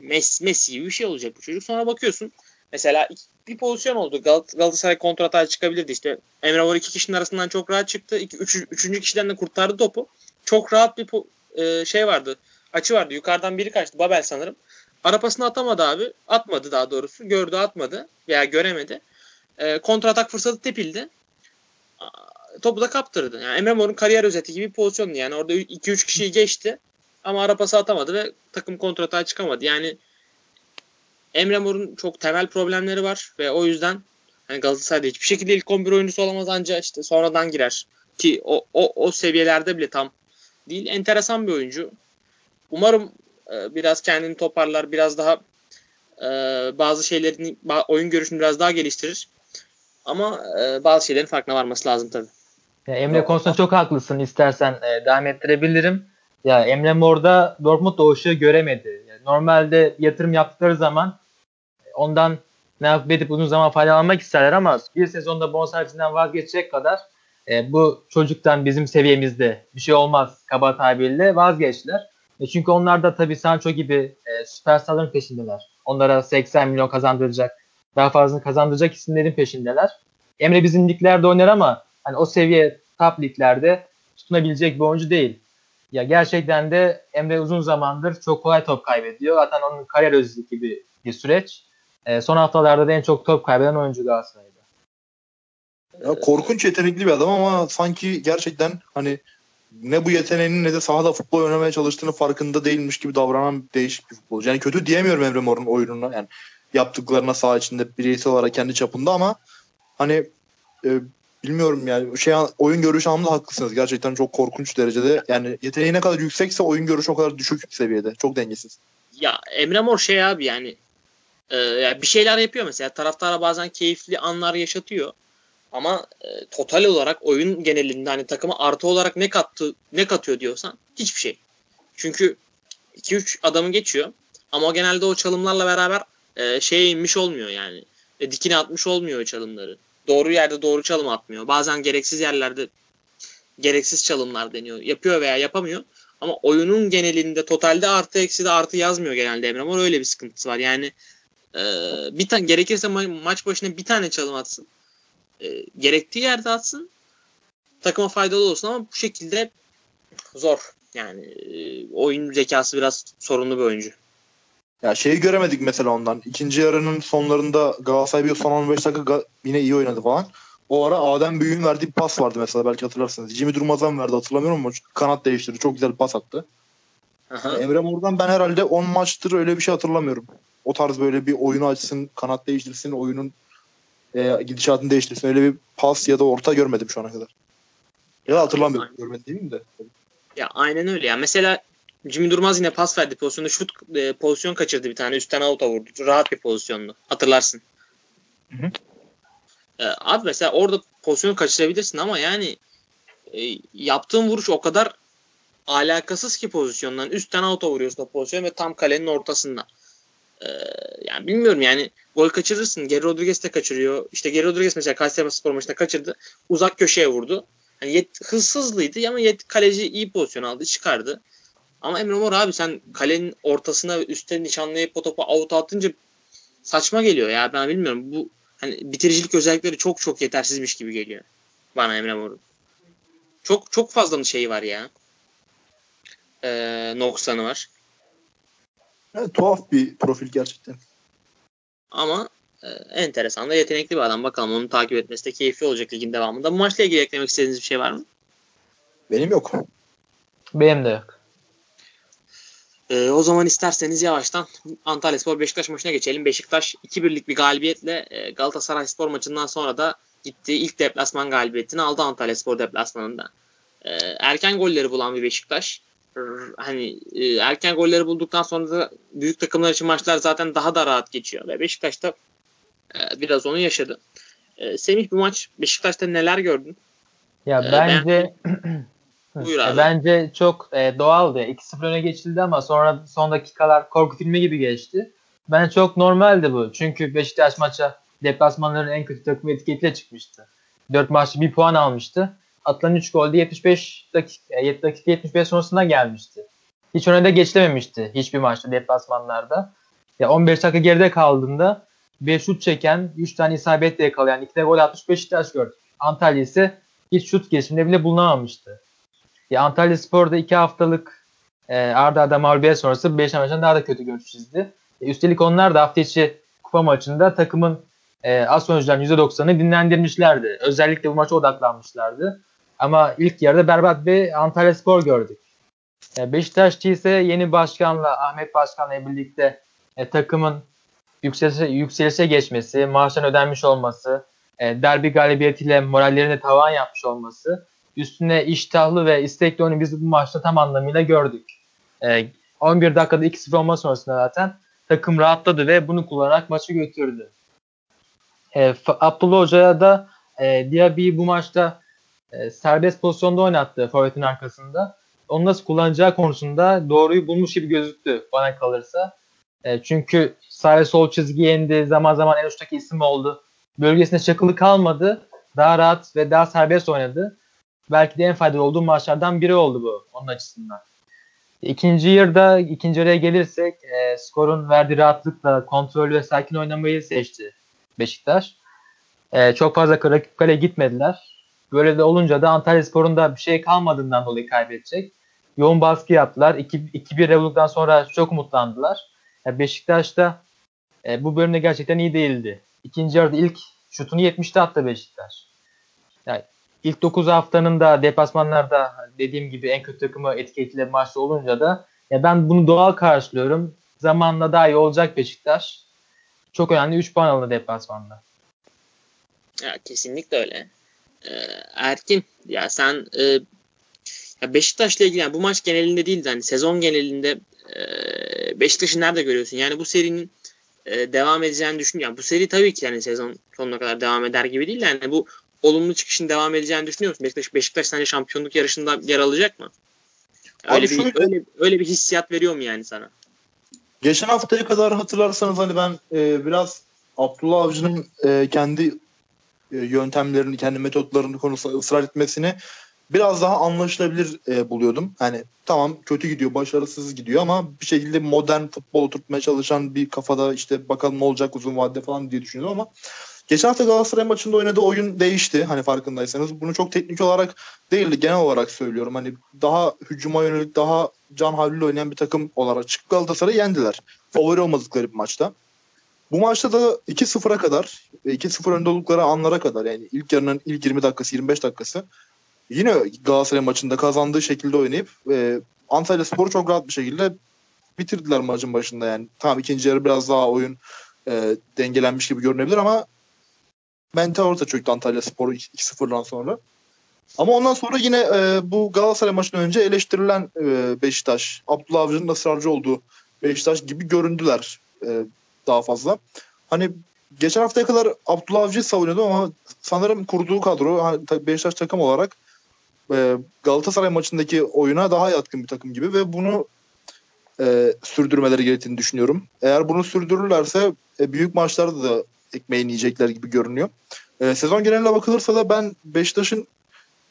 Speaker 1: Messi, Messi gibi bir şey olacak bu çocuk. Sonra bakıyorsun mesela bir pozisyon oldu. Gal- Galatasaray kontratağa çıkabilirdi işte. Emre Mor iki kişinin arasından çok rahat çıktı. İki, üç, üçüncü kişiden de kurtardı topu. Çok rahat bir e, şey vardı. Açı vardı. Yukarıdan biri kaçtı. Babel sanırım. Arapasını atamadı abi. Atmadı daha doğrusu. Gördü atmadı. Veya göremedi. E, kontratak fırsatı tepildi. Topu da kaptırdı. Yani Emre kariyer özeti gibi bir pozisyondu. Yani orada 2-3 kişiyi geçti. Ama arapası atamadı ve takım kontratağa çıkamadı. Yani Emre Mor'un çok temel problemleri var ve o yüzden hani Galatasaray'da hiçbir şekilde ilk 11 oyuncusu olamaz ancak işte sonradan girer. Ki o, o, o seviyelerde bile tam değil. Enteresan bir oyuncu. Umarım e, biraz kendini toparlar, biraz daha e, bazı şeylerini, oyun görüşünü biraz daha geliştirir. Ama e, bazı şeylerin farkına varması lazım tabii.
Speaker 2: Ya Emre konusunda çok haklısın. İstersen e, devam ettirebilirim. Ya Emre Mor'da Dortmund o ışığı göremedi. Normalde yatırım yaptıkları zaman ondan ne yapıp edip uzun zaman faydalanmak isterler ama bir sezonda bonservisinden vazgeçecek kadar e, bu çocuktan bizim seviyemizde bir şey olmaz kaba tabirle vazgeçtiler. E çünkü onlar da tabii Sancho gibi e, süperstarların peşindeler. Onlara 80 milyon kazandıracak, daha fazlasını kazandıracak isimlerin peşindeler. Emre bizim liglerde oynar ama hani o seviye top liglerde tutunabilecek bir oyuncu değil. Ya gerçekten de Emre uzun zamandır çok kolay top kaybediyor. Zaten onun kariyer özlük gibi bir süreç. E, son haftalarda da en çok top kaybeden oyuncu Galatasaray'da.
Speaker 3: Ya korkunç yetenekli bir adam ama sanki gerçekten hani ne bu yeteneğinin ne de sahada futbol oynamaya çalıştığını farkında değilmiş gibi davranan değişik bir futbolcu. Yani kötü diyemiyorum Emre Mor'un oyununa. Yani yaptıklarına saha içinde bireysel olarak kendi çapında ama hani e, bilmiyorum yani şey oyun görüşü anlamda haklısınız. Gerçekten çok korkunç derecede. Yani yeteneği ne kadar yüksekse oyun görüşü o kadar düşük seviyede. Çok dengesiz.
Speaker 1: Ya Emre Mor şey abi yani e, bir şeyler yapıyor mesela. Taraftara bazen keyifli anlar yaşatıyor. Ama e, total olarak oyun genelinde hani takıma artı olarak ne kattı ne katıyor diyorsan hiçbir şey. Çünkü 2-3 adamı geçiyor ama genelde o çalımlarla beraber e, şeye inmiş olmuyor yani. E, dikine atmış olmuyor o çalımları doğru yerde doğru çalım atmıyor. Bazen gereksiz yerlerde gereksiz çalımlar deniyor. Yapıyor veya yapamıyor. Ama oyunun genelinde totalde artı eksi de artı yazmıyor genelde Emre Mor. Öyle bir sıkıntısı var. Yani e, bir tane gerekirse ma- maç başına bir tane çalım atsın. E, gerektiği yerde atsın. Takıma faydalı olsun ama bu şekilde zor. Yani e, oyun zekası biraz sorunlu bir oyuncu.
Speaker 3: Ya şeyi göremedik mesela ondan. İkinci yarının sonlarında Galatasaray bir son 15 dakika yine iyi oynadı falan. O ara Adem Büyük'ün verdiği bir pas vardı mesela belki hatırlarsınız. Jimmy Durmaz'dan verdi hatırlamıyorum ama kanat değiştirdi. Çok güzel bir pas attı. Aha. Emre Mor'dan ben herhalde 10 maçtır öyle bir şey hatırlamıyorum. O tarz böyle bir oyunu açsın, kanat değiştirsin, oyunun e, gidişatını değiştirsin. Öyle bir pas ya da orta görmedim şu ana kadar. Ya da hatırlamıyorum. Aynen. Görmedim değil mi de.
Speaker 1: Ya aynen öyle ya. Mesela Jimmy Durmaz yine pas verdi pozisyonda. Şut e, pozisyon kaçırdı bir tane. Üstten out'a vurdu. Rahat bir pozisyondu. Hatırlarsın. Hı hı. E, abi mesela orada pozisyonu kaçırabilirsin ama yani e, yaptığın vuruş o kadar alakasız ki pozisyondan. Üstten out'a vuruyorsun o pozisyon ve tam kalenin ortasında. E, yani bilmiyorum yani gol kaçırırsın. Geri Rodriguez de kaçırıyor. İşte Geri Rodriguez mesela Kayseri Spor maçında kaçırdı. Uzak köşeye vurdu. Yani yet, hız hızlıydı ama yet, kaleci iyi pozisyon aldı çıkardı. Ama Emre Mor abi sen kalenin ortasına üstte nişanlayıp o topu out atınca saçma geliyor ya ben bilmiyorum. Bu hani bitiricilik özellikleri çok çok yetersizmiş gibi geliyor bana Emre Mor'un. Çok çok fazla şey var ya. Ee, noksanı var.
Speaker 3: Evet, tuhaf bir profil gerçekten.
Speaker 1: Ama e, enteresan da yetenekli bir adam. Bakalım onu takip etmesi de keyifli olacak ligin devamında. Bu maçla ilgili eklemek istediğiniz bir şey var mı?
Speaker 3: Benim yok.
Speaker 2: Benim de yok.
Speaker 1: Ee, o zaman isterseniz yavaştan Antalya Spor Beşiktaş maçına geçelim. Beşiktaş 2-1'lik bir galibiyetle e, Galatasaray Spor maçından sonra da gitti ilk deplasman galibiyetini aldı Antalya Spor deplasmanında. Ee, erken golleri bulan bir Beşiktaş. Hani e, erken golleri bulduktan sonra da büyük takımlar için maçlar zaten daha da rahat geçiyor ve Beşiktaş da e, biraz onu yaşadı. E, Semih bu maç Beşiktaş'ta neler gördün?
Speaker 2: Ya
Speaker 1: Ee,
Speaker 2: bence
Speaker 1: Buyur
Speaker 2: E,
Speaker 1: abi.
Speaker 2: Bence çok e, doğaldı. 2-0 öne geçildi ama sonra son dakikalar korku filmi gibi geçti. Bence çok normaldi bu. Çünkü Beşiktaş maça deplasmanların en kötü takımı etiketiyle çıkmıştı. 4 maçta 1 puan almıştı. Atılan 3 golde 75 dakika, 7 dakika 75 sonrasında gelmişti. Hiç öne de geçilememişti hiçbir maçta deplasmanlarda. Ya 15 dakika geride kaldığında bir şut çeken, 3 tane isabetle yakalayan, 2 de gol atmış Beşiktaş gördük. Antalya ise hiç şut girişiminde bile bulunamamıştı. Ya Antalya Spor'da iki haftalık e, arda arda mağlubiyet sonrası Beşiktaş maçında daha da kötü görüş çizdi. E, üstelik onlar da hafta içi kupa maçında takımın e, az oyuncuların %90'ı dinlendirmişlerdi. Özellikle bu maça odaklanmışlardı. Ama ilk yarıda berbat bir Antalya Spor gördük. E, Beşiktaş'ta ise yeni başkanla Ahmet Başkan'la birlikte e, takımın yükselişe, yükselişe geçmesi, maaştan ödenmiş olması, e, derbi galibiyetiyle morallerini tavan yapmış olması üstüne iştahlı ve istekli oyunu biz bu maçta tam anlamıyla gördük. E, 11 dakikada 2-0 olma sonrasında zaten takım rahatladı ve bunu kullanarak maçı götürdü. E, Abdullah Hoca'ya da e, Diaby'i bu maçta e, serbest pozisyonda oynattı forvetin arkasında. Onu nasıl kullanacağı konusunda doğruyu bulmuş gibi gözüktü bana kalırsa. E, çünkü sağ ve sol çizgiye indi. Zaman zaman en uçtaki isim oldu. Bölgesinde çakılı kalmadı. Daha rahat ve daha serbest oynadı belki de en faydalı olduğu maçlardan biri oldu bu onun açısından. İkinci yarıda ikinci yarıya gelirsek e, skorun verdiği rahatlıkla kontrol ve sakin oynamayı seçti Beşiktaş. E, çok fazla rakip kale gitmediler. Böyle de olunca da Antalya Spor'un da bir şey kalmadığından dolayı kaybedecek. Yoğun baskı yaptılar. 2-1 bulduktan sonra çok umutlandılar. Yani Beşiktaş da e, bu bölümde gerçekten iyi değildi. İkinci yarıda ilk şutunu 70'te attı Beşiktaş. Yani ilk 9 haftanın da deplasmanlarda dediğim gibi en kötü takımı etiketiyle maçta olunca da ya ben bunu doğal karşılıyorum. Zamanla daha iyi olacak Beşiktaş. Çok önemli 3 puan alındı deplasmanda.
Speaker 1: Ya kesinlikle öyle. Ee, Erkin ya sen e, ya Beşiktaş'la ilgili yani bu maç genelinde değil de hani sezon genelinde e, Beşiktaş'ı nerede görüyorsun? Yani bu serinin e, devam edeceğini düşünüyorum. Yani bu seri tabii ki yani sezon sonuna kadar devam eder gibi değil de yani bu olumlu çıkışın devam edeceğini düşünüyor musun? Beşiktaş, Beşiktaş sence şampiyonluk yarışında yer alacak mı? Öyle bir şöyle, öyle, öyle bir hissiyat veriyor mu yani sana?
Speaker 3: Geçen haftaya kadar hatırlarsanız hani ben e, biraz Abdullah Avcı'nın e, kendi yöntemlerini, kendi metotlarını konusunda ısrar etmesini biraz daha anlaşılabilir e, buluyordum. Hani tamam kötü gidiyor, başarısız gidiyor ama bir şekilde modern futbol oturtmaya çalışan bir kafada işte bakalım ne olacak uzun vadede falan diye düşünüyordum ama Geçen hafta Galatasaray maçında oynadığı oyun değişti hani farkındaysanız. Bunu çok teknik olarak değil genel olarak söylüyorum. Hani daha hücuma yönelik daha can havliyle oynayan bir takım olarak çıkıp Galatasaray'ı yendiler. Favori olmadıkları bir maçta. Bu maçta da 2-0'a kadar ve 2-0 önde oldukları anlara kadar yani ilk yarının ilk 20 dakikası 25 dakikası yine Galatasaray maçında kazandığı şekilde oynayıp e, Antalya Spor'u çok rahat bir şekilde bitirdiler maçın başında yani. Tamam ikinci yarı biraz daha oyun e, dengelenmiş gibi görünebilir ama mental orta çöktü Antalya Spor 2-0'dan sonra. Ama ondan sonra yine e, bu Galatasaray maçından önce eleştirilen e, Beşiktaş, Abdullah Avcı'nın ısrarcı olduğu Beşiktaş gibi göründüler e, daha fazla. Hani geçen haftaya kadar Abdullah Avcı'yı savunuyordu ama sanırım kurduğu kadro Beşiktaş takım olarak e, Galatasaray maçındaki oyuna daha yatkın bir takım gibi ve bunu e, sürdürmeleri gerektiğini düşünüyorum. Eğer bunu sürdürürlerse e, büyük maçlarda da ekmeğini yiyecekler gibi görünüyor. E, sezon geneline bakılırsa da ben Beşiktaş'ın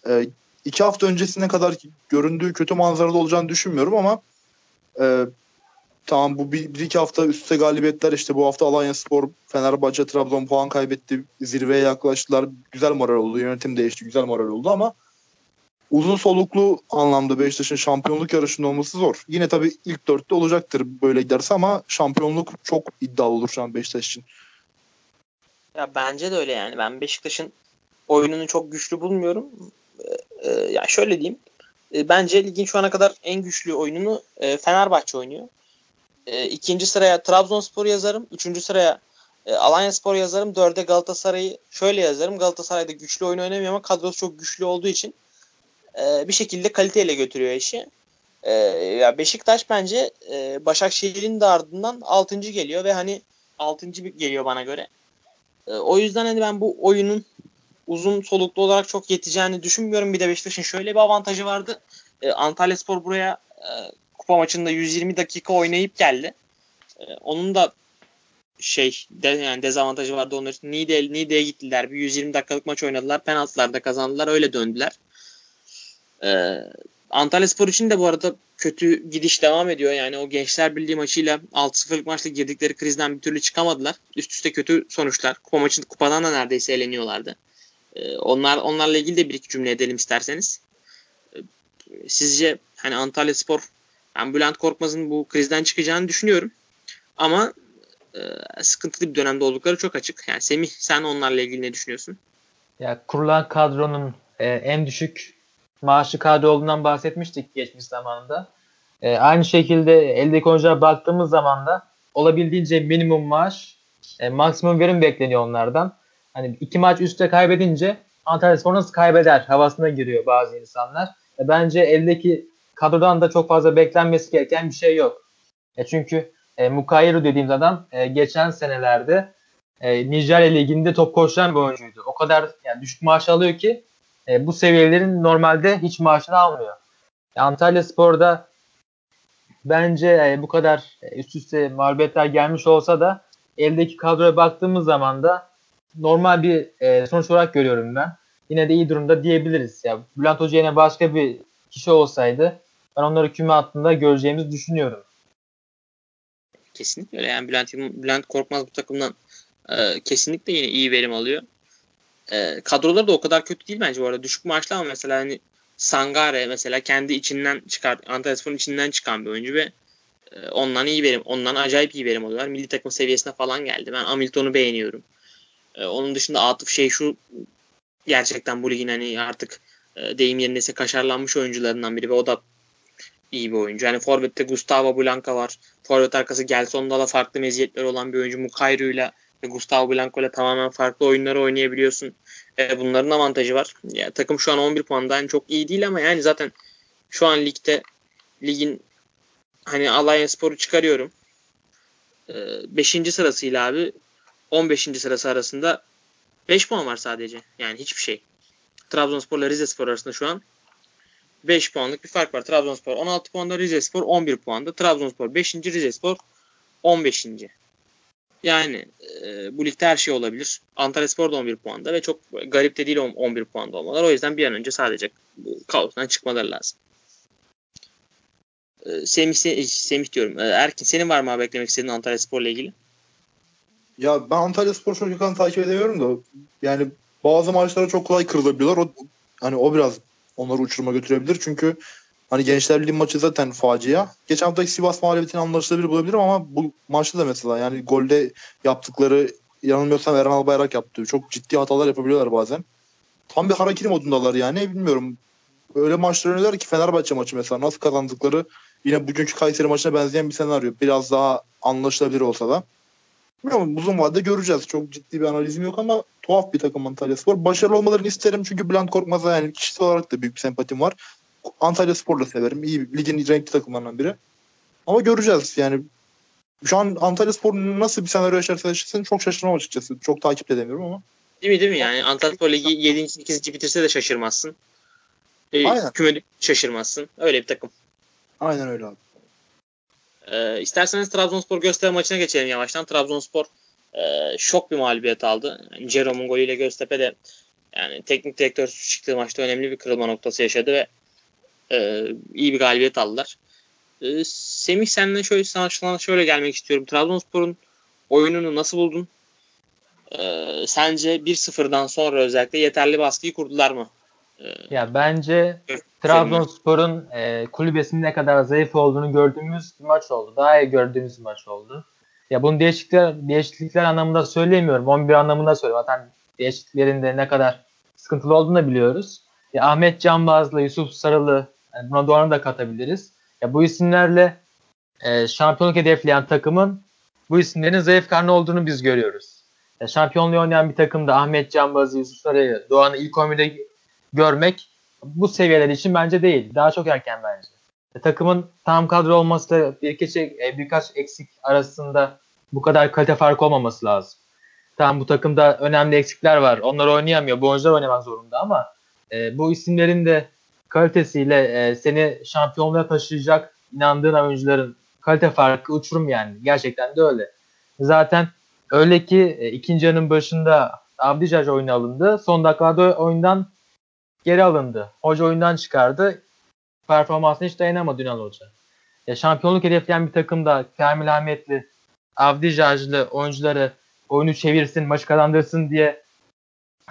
Speaker 3: e, iki hafta öncesine kadar göründüğü kötü manzarada olacağını düşünmüyorum ama e, tamam bu bir, bir iki hafta üstte galibiyetler işte bu hafta Alanya Spor, Fenerbahçe, Trabzon puan kaybetti. Zirveye yaklaştılar. Güzel moral oldu. Yönetim değişti. Güzel moral oldu ama uzun soluklu anlamda Beşiktaş'ın şampiyonluk yarışında olması zor. Yine tabii ilk dörtte olacaktır böyle giderse ama şampiyonluk çok iddialı olur şu an Beşiktaş için.
Speaker 1: Ya bence de öyle yani. Ben Beşiktaş'ın oyununu çok güçlü bulmuyorum. Ee, e, ya şöyle diyeyim. E, bence ligin şu ana kadar en güçlü oyununu e, Fenerbahçe oynuyor. E, ikinci sıraya Trabzonspor yazarım. Üçüncü sıraya e, Alanya Spor yazarım. Dörde Galatasaray'ı şöyle yazarım. Galatasaray'da güçlü oyun oynamıyor ama kadrosu çok güçlü olduğu için e, bir şekilde kaliteyle götürüyor işi. E, ya Beşiktaş bence e, Başakşehir'in de ardından 6. geliyor ve hani 6. geliyor bana göre. E, o yüzden hani ben bu oyunun uzun soluklu olarak çok yeteceğini düşünmüyorum. Bir de Beşiktaş'ın şöyle bir avantajı vardı. E, Antalya Spor buraya e, kupa maçında 120 dakika oynayıp geldi. E, onun da şey de, yani dezavantajı vardı onlar için. Niğde, Niğde'ye gittiler. Bir 120 dakikalık maç oynadılar. Penaltılarda kazandılar. Öyle döndüler. Ee, Antalya Spor için de bu arada kötü gidiş devam ediyor. Yani o Gençler Birliği maçıyla 6-0'lık maçla girdikleri krizden bir türlü çıkamadılar. Üst üste kötü sonuçlar. Kupa maçında kupadan da neredeyse eleniyorlardı. Ee, onlar onlarla ilgili de bir iki cümle edelim isterseniz. Ee, sizce hani Antalya Spor ben Bülent Korkmaz'ın bu krizden çıkacağını düşünüyorum. Ama e, sıkıntılı bir dönemde oldukları çok açık. Yani Semih sen onlarla ilgili ne düşünüyorsun?
Speaker 2: Ya kurulan kadronun e, en düşük maaşı kadro olduğundan bahsetmiştik geçmiş zamanda. E, aynı şekilde eldeki oyunculara baktığımız zaman da olabildiğince minimum maaş, e, maksimum verim bekleniyor onlardan. Hani iki maç üstte kaybedince Antalya Spor nasıl kaybeder havasına giriyor bazı insanlar. E, bence eldeki kadrodan da çok fazla beklenmesi gereken bir şey yok. E, çünkü e, Mukayiru dediğimiz adam e, geçen senelerde e, Nijerya Ligi'nde top koşan bir oyuncuydu. O kadar yani düşük maaş alıyor ki e, bu seviyelerin normalde hiç maaşını almıyor. E, Antalya Spor'da bence e, bu kadar e, üst üste mağlubiyetler gelmiş olsa da eldeki kadroya baktığımız zaman da normal bir e, sonuç olarak görüyorum ben. Yine de iyi durumda diyebiliriz. Ya Bülent Hoca yine başka bir kişi olsaydı ben onları küme hattında göreceğimizi düşünüyorum.
Speaker 1: Kesinlikle öyle. Yani Bülent, Bülent Korkmaz bu takımdan e, kesinlikle yine iyi verim alıyor. E, kadroları da o kadar kötü değil bence bu arada. Düşük maaşlı ama mesela hani Sangare mesela kendi içinden çıkar, Antalyaspor'un içinden çıkan bir oyuncu ve e, ondan iyi verim, ondan acayip iyi verim alıyorlar. Milli takım seviyesine falan geldi. Ben Hamilton'u beğeniyorum. E, onun dışında Atıf şey şu gerçekten bu ligin hani artık e, deyim yerine ise kaşarlanmış oyuncularından biri ve o da iyi bir oyuncu. Yani Forvet'te Gustavo Blanca var. Forvet arkası Gelson'da da farklı meziyetleri olan bir oyuncu. Mukayru ile Gustavo Blanco ile tamamen farklı oyunları oynayabiliyorsun. E, bunların avantajı var. Ya, takım şu an 11 puanda yani çok iyi değil ama yani zaten şu an ligde ligin hani Alliance Spor'u çıkarıyorum. 5. E, sırasıyla abi 15. sırası arasında 5 puan var sadece. Yani hiçbir şey. Trabzonspor ile Rizespor arasında şu an 5 puanlık bir fark var. Trabzonspor 16 puanda, Rizespor 11 puanda. Trabzonspor 5. Rizespor 15. Yani e, bu ligde her şey olabilir. Antalya Spor da 11 puanda ve çok garip de değil 11 puanda olmalar. O yüzden bir an önce sadece bu kaostan çıkmaları lazım. E, Semih, Semih diyorum. E, Erkin senin var mı abi beklemek istediğin Antalya Spor ile ilgili?
Speaker 3: Ya ben Antalya Spor çok yakın takip edemiyorum da yani bazı maçlara çok kolay kırılabiliyorlar. O, hani o biraz onları uçuruma götürebilir. Çünkü hani Gençler Birliği maçı zaten facia. Geçen haftaki Sivas mağlubiyetini anlaşılabilir bulabilirim ama bu maçta da mesela yani golde yaptıkları yanılmıyorsam Eren Albayrak yaptı. Çok ciddi hatalar yapabiliyorlar bazen. Tam bir hareketi modundalar yani bilmiyorum. Öyle maçlar oynuyorlar ki Fenerbahçe maçı mesela nasıl kazandıkları yine bugünkü Kayseri maçına benzeyen bir senaryo. Biraz daha anlaşılabilir olsa da. Bilmiyorum uzun vadede göreceğiz. Çok ciddi bir analizim yok ama tuhaf bir takım Antalya Spor. Başarılı olmalarını isterim çünkü Bülent Korkmaz'a yani kişisel olarak da büyük bir sempatim var. Antalya Spor'la severim. İyi ligin renkli takımlarından biri. Ama göreceğiz yani. Şu an Antalya Spor nasıl bir senaryo yaşarsa yaşasın çok şaşırmam açıkçası. Çok takip edemiyorum ama.
Speaker 1: Değil mi değil mi yani Antalya Spor Ligi 7. 8. bitirse de şaşırmazsın. E, Aynen. Küme şaşırmazsın. Öyle bir takım.
Speaker 3: Aynen öyle abi.
Speaker 1: E, isterseniz Trabzonspor Göztepe maçına geçelim yavaştan. Trabzonspor e, şok bir mağlubiyet aldı. Yani Jerome'un golüyle Göztepe de yani teknik direktör çıktığı maçta önemli bir kırılma noktası yaşadı ve e, iyi bir galibiyet aldılar. Ee, Semih senden şöyle sana şöyle gelmek istiyorum. Trabzonspor'un oyununu nasıl buldun? Ee, sence 1-0'dan sonra özellikle yeterli baskıyı kurdular mı?
Speaker 2: Ya bence Trabzonspor'un e, kulübesinin ne kadar zayıf olduğunu gördüğümüz bir maç oldu. Daha iyi gördüğümüz bir maç oldu. Ya bunu değişiklikler, değişiklikler anlamında söyleyemiyorum. 11 anlamında söylüyorum. Zaten değişikliklerin de ne kadar sıkıntılı olduğunu da biliyoruz. Ya Ahmet Canbazlı, Yusuf Sarılı yani buna Doğan'ı da katabiliriz. Ya bu isimlerle e, şampiyonluk hedefleyen takımın bu isimlerin zayıf karnı olduğunu biz görüyoruz. Ya şampiyonluğu oynayan bir takımda Ahmet Canbazı, Yusuf Sarı'yı, Doğan'ı ilk 11'de görmek bu seviyeler için bence değil. Daha çok erken bence. E, takımın tam kadro olması da birkaç, e, birkaç eksik arasında bu kadar kalite farkı olmaması lazım. Tamam bu takımda önemli eksikler var. Onlar oynayamıyor. Bu oyuncular oynamak zorunda ama e, bu isimlerin de kalitesiyle e, seni şampiyonluğa taşıyacak inandığın oyuncuların kalite farkı uçurum yani. Gerçekten de öyle. Zaten öyle ki e, ikinci yarının başında Abdicaj oyuna alındı. Son dakikada oyundan geri alındı. Hoca oyundan çıkardı. Performansına hiç dayanamadı Ünal Hoca. Ya şampiyonluk hedefleyen bir takımda Kamil Ahmetli, Avdijajlı oyuncuları oyunu çevirsin, maçı kazandırsın diye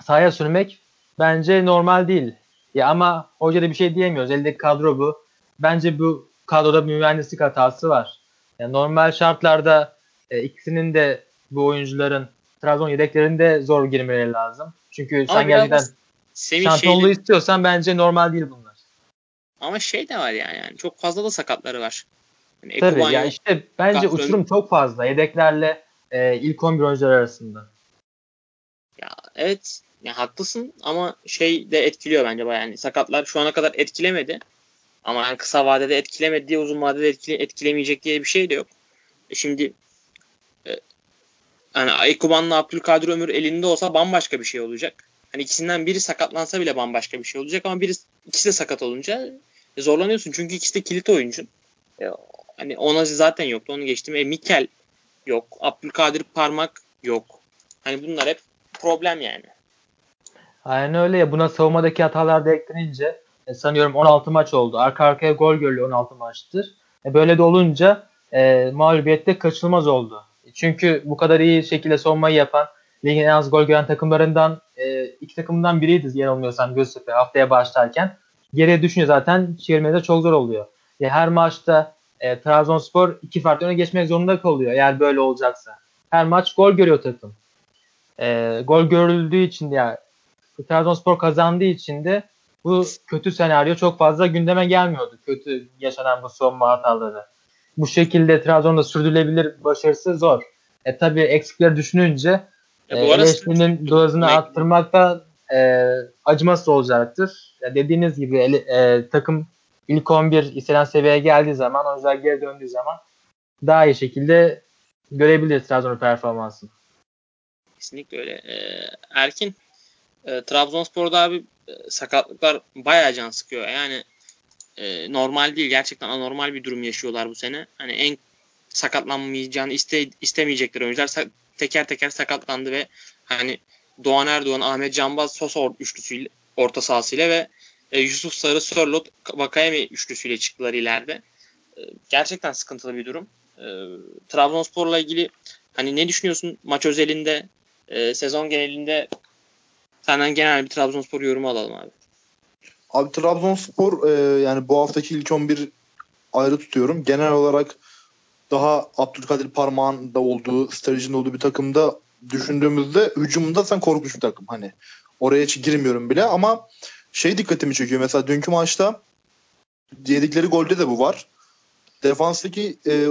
Speaker 2: sahaya sürmek bence normal değil. Ya ama hoca da bir şey diyemiyoruz. Eldeki kadro bu. Bence bu kadroda bir mühendislik hatası var. Yani normal şartlarda e, ikisinin de bu oyuncuların Trabzon yedeklerinde zor girmeleri lazım. Çünkü ama sen gerçekten şampiyonluğu şeyli... istiyorsan bence normal değil bunlar.
Speaker 1: Ama şey de var yani, yani çok fazla da sakatları var.
Speaker 2: Yani Tabii ya işte bence Gafron... uçurum çok fazla yedeklerle e, ilk 11 oyuncular arasında.
Speaker 1: Ya evet ya haklısın ama şey de etkiliyor bence bayağı. Yani sakatlar şu ana kadar etkilemedi. Ama yani kısa vadede etkilemedi diye uzun vadede etkile, etkilemeyecek diye bir şey de yok. E şimdi e, yani Ekuban'la Abdülkadir Ömür elinde olsa bambaşka bir şey olacak. Hani ikisinden biri sakatlansa bile bambaşka bir şey olacak ama biri ikisi de sakat olunca e, zorlanıyorsun. Çünkü ikisi de kilit oyuncun. E, hani ona zaten yoktu. Onu geçtim. E, Mikel yok. Abdülkadir Parmak yok. Hani bunlar hep problem yani.
Speaker 2: Aynen öyle ya. Buna savunmadaki hatalar da eklenince e, sanıyorum 16 maç oldu. Arka arkaya gol görülüyor 16 maçtır. E, böyle de olunca e, mağlubiyette kaçılmaz oldu. Çünkü bu kadar iyi şekilde savunmayı yapan ligin en az gol gören takımlarından e, iki takımdan biriydi yanılmıyorsam Göztepe haftaya başlarken. Geriye düşünce zaten çevirmede çok zor oluyor. E, her maçta e, Trabzonspor iki farklı öne geçmek zorunda kalıyor eğer böyle olacaksa. Her maç gol görüyor takım. E, gol görüldüğü için de yani Trabzonspor kazandığı için de bu kötü senaryo çok fazla gündeme gelmiyordu. Kötü yaşanan bu savunma hataları. Bu şekilde Trabzon'da sürdürülebilir başarısı zor. E tabi eksikleri düşününce e, eleştirinin dozunu arttırmak da e, acımasız olacaktır. Ya dediğiniz gibi ele, e, takım ilk 11 istenen seviyeye geldiği zaman, oyuncular geri döndüğü zaman daha iyi şekilde görebilir Trabzon'un performansını.
Speaker 1: Kesinlikle öyle. Ee, Erkin, e, Trabzonspor'da abi e, sakatlıklar bayağı can sıkıyor. Yani e, normal değil. Gerçekten anormal bir durum yaşıyorlar bu sene. Hani en sakatlanmayacağını iste, istemeyecekleri oyuncular teker teker sakatlandı ve hani Doğan Erdoğan, Ahmet Canbaz, Sosa üçlüsüyle orta sahasıyla ve e, Yusuf Sarı, Sörlot, Vakayemi üçlüsüyle çıktılar ileride. E, gerçekten sıkıntılı bir durum. E, Trabzonspor'la ilgili hani ne düşünüyorsun maç özelinde, e, sezon genelinde senden genel bir Trabzonspor yorumu alalım abi.
Speaker 3: Abi Trabzonspor e, yani bu haftaki ilk 11 ayrı tutuyorum. Genel olarak daha Abdülkadir Parmağan da olduğu, stratejinin olduğu bir takımda düşündüğümüzde hücumunda sen korkunç bir takım. Hani oraya hiç girmiyorum bile ama şey dikkatimi çekiyor. Mesela dünkü maçta yedikleri golde de bu var. Defanstaki e,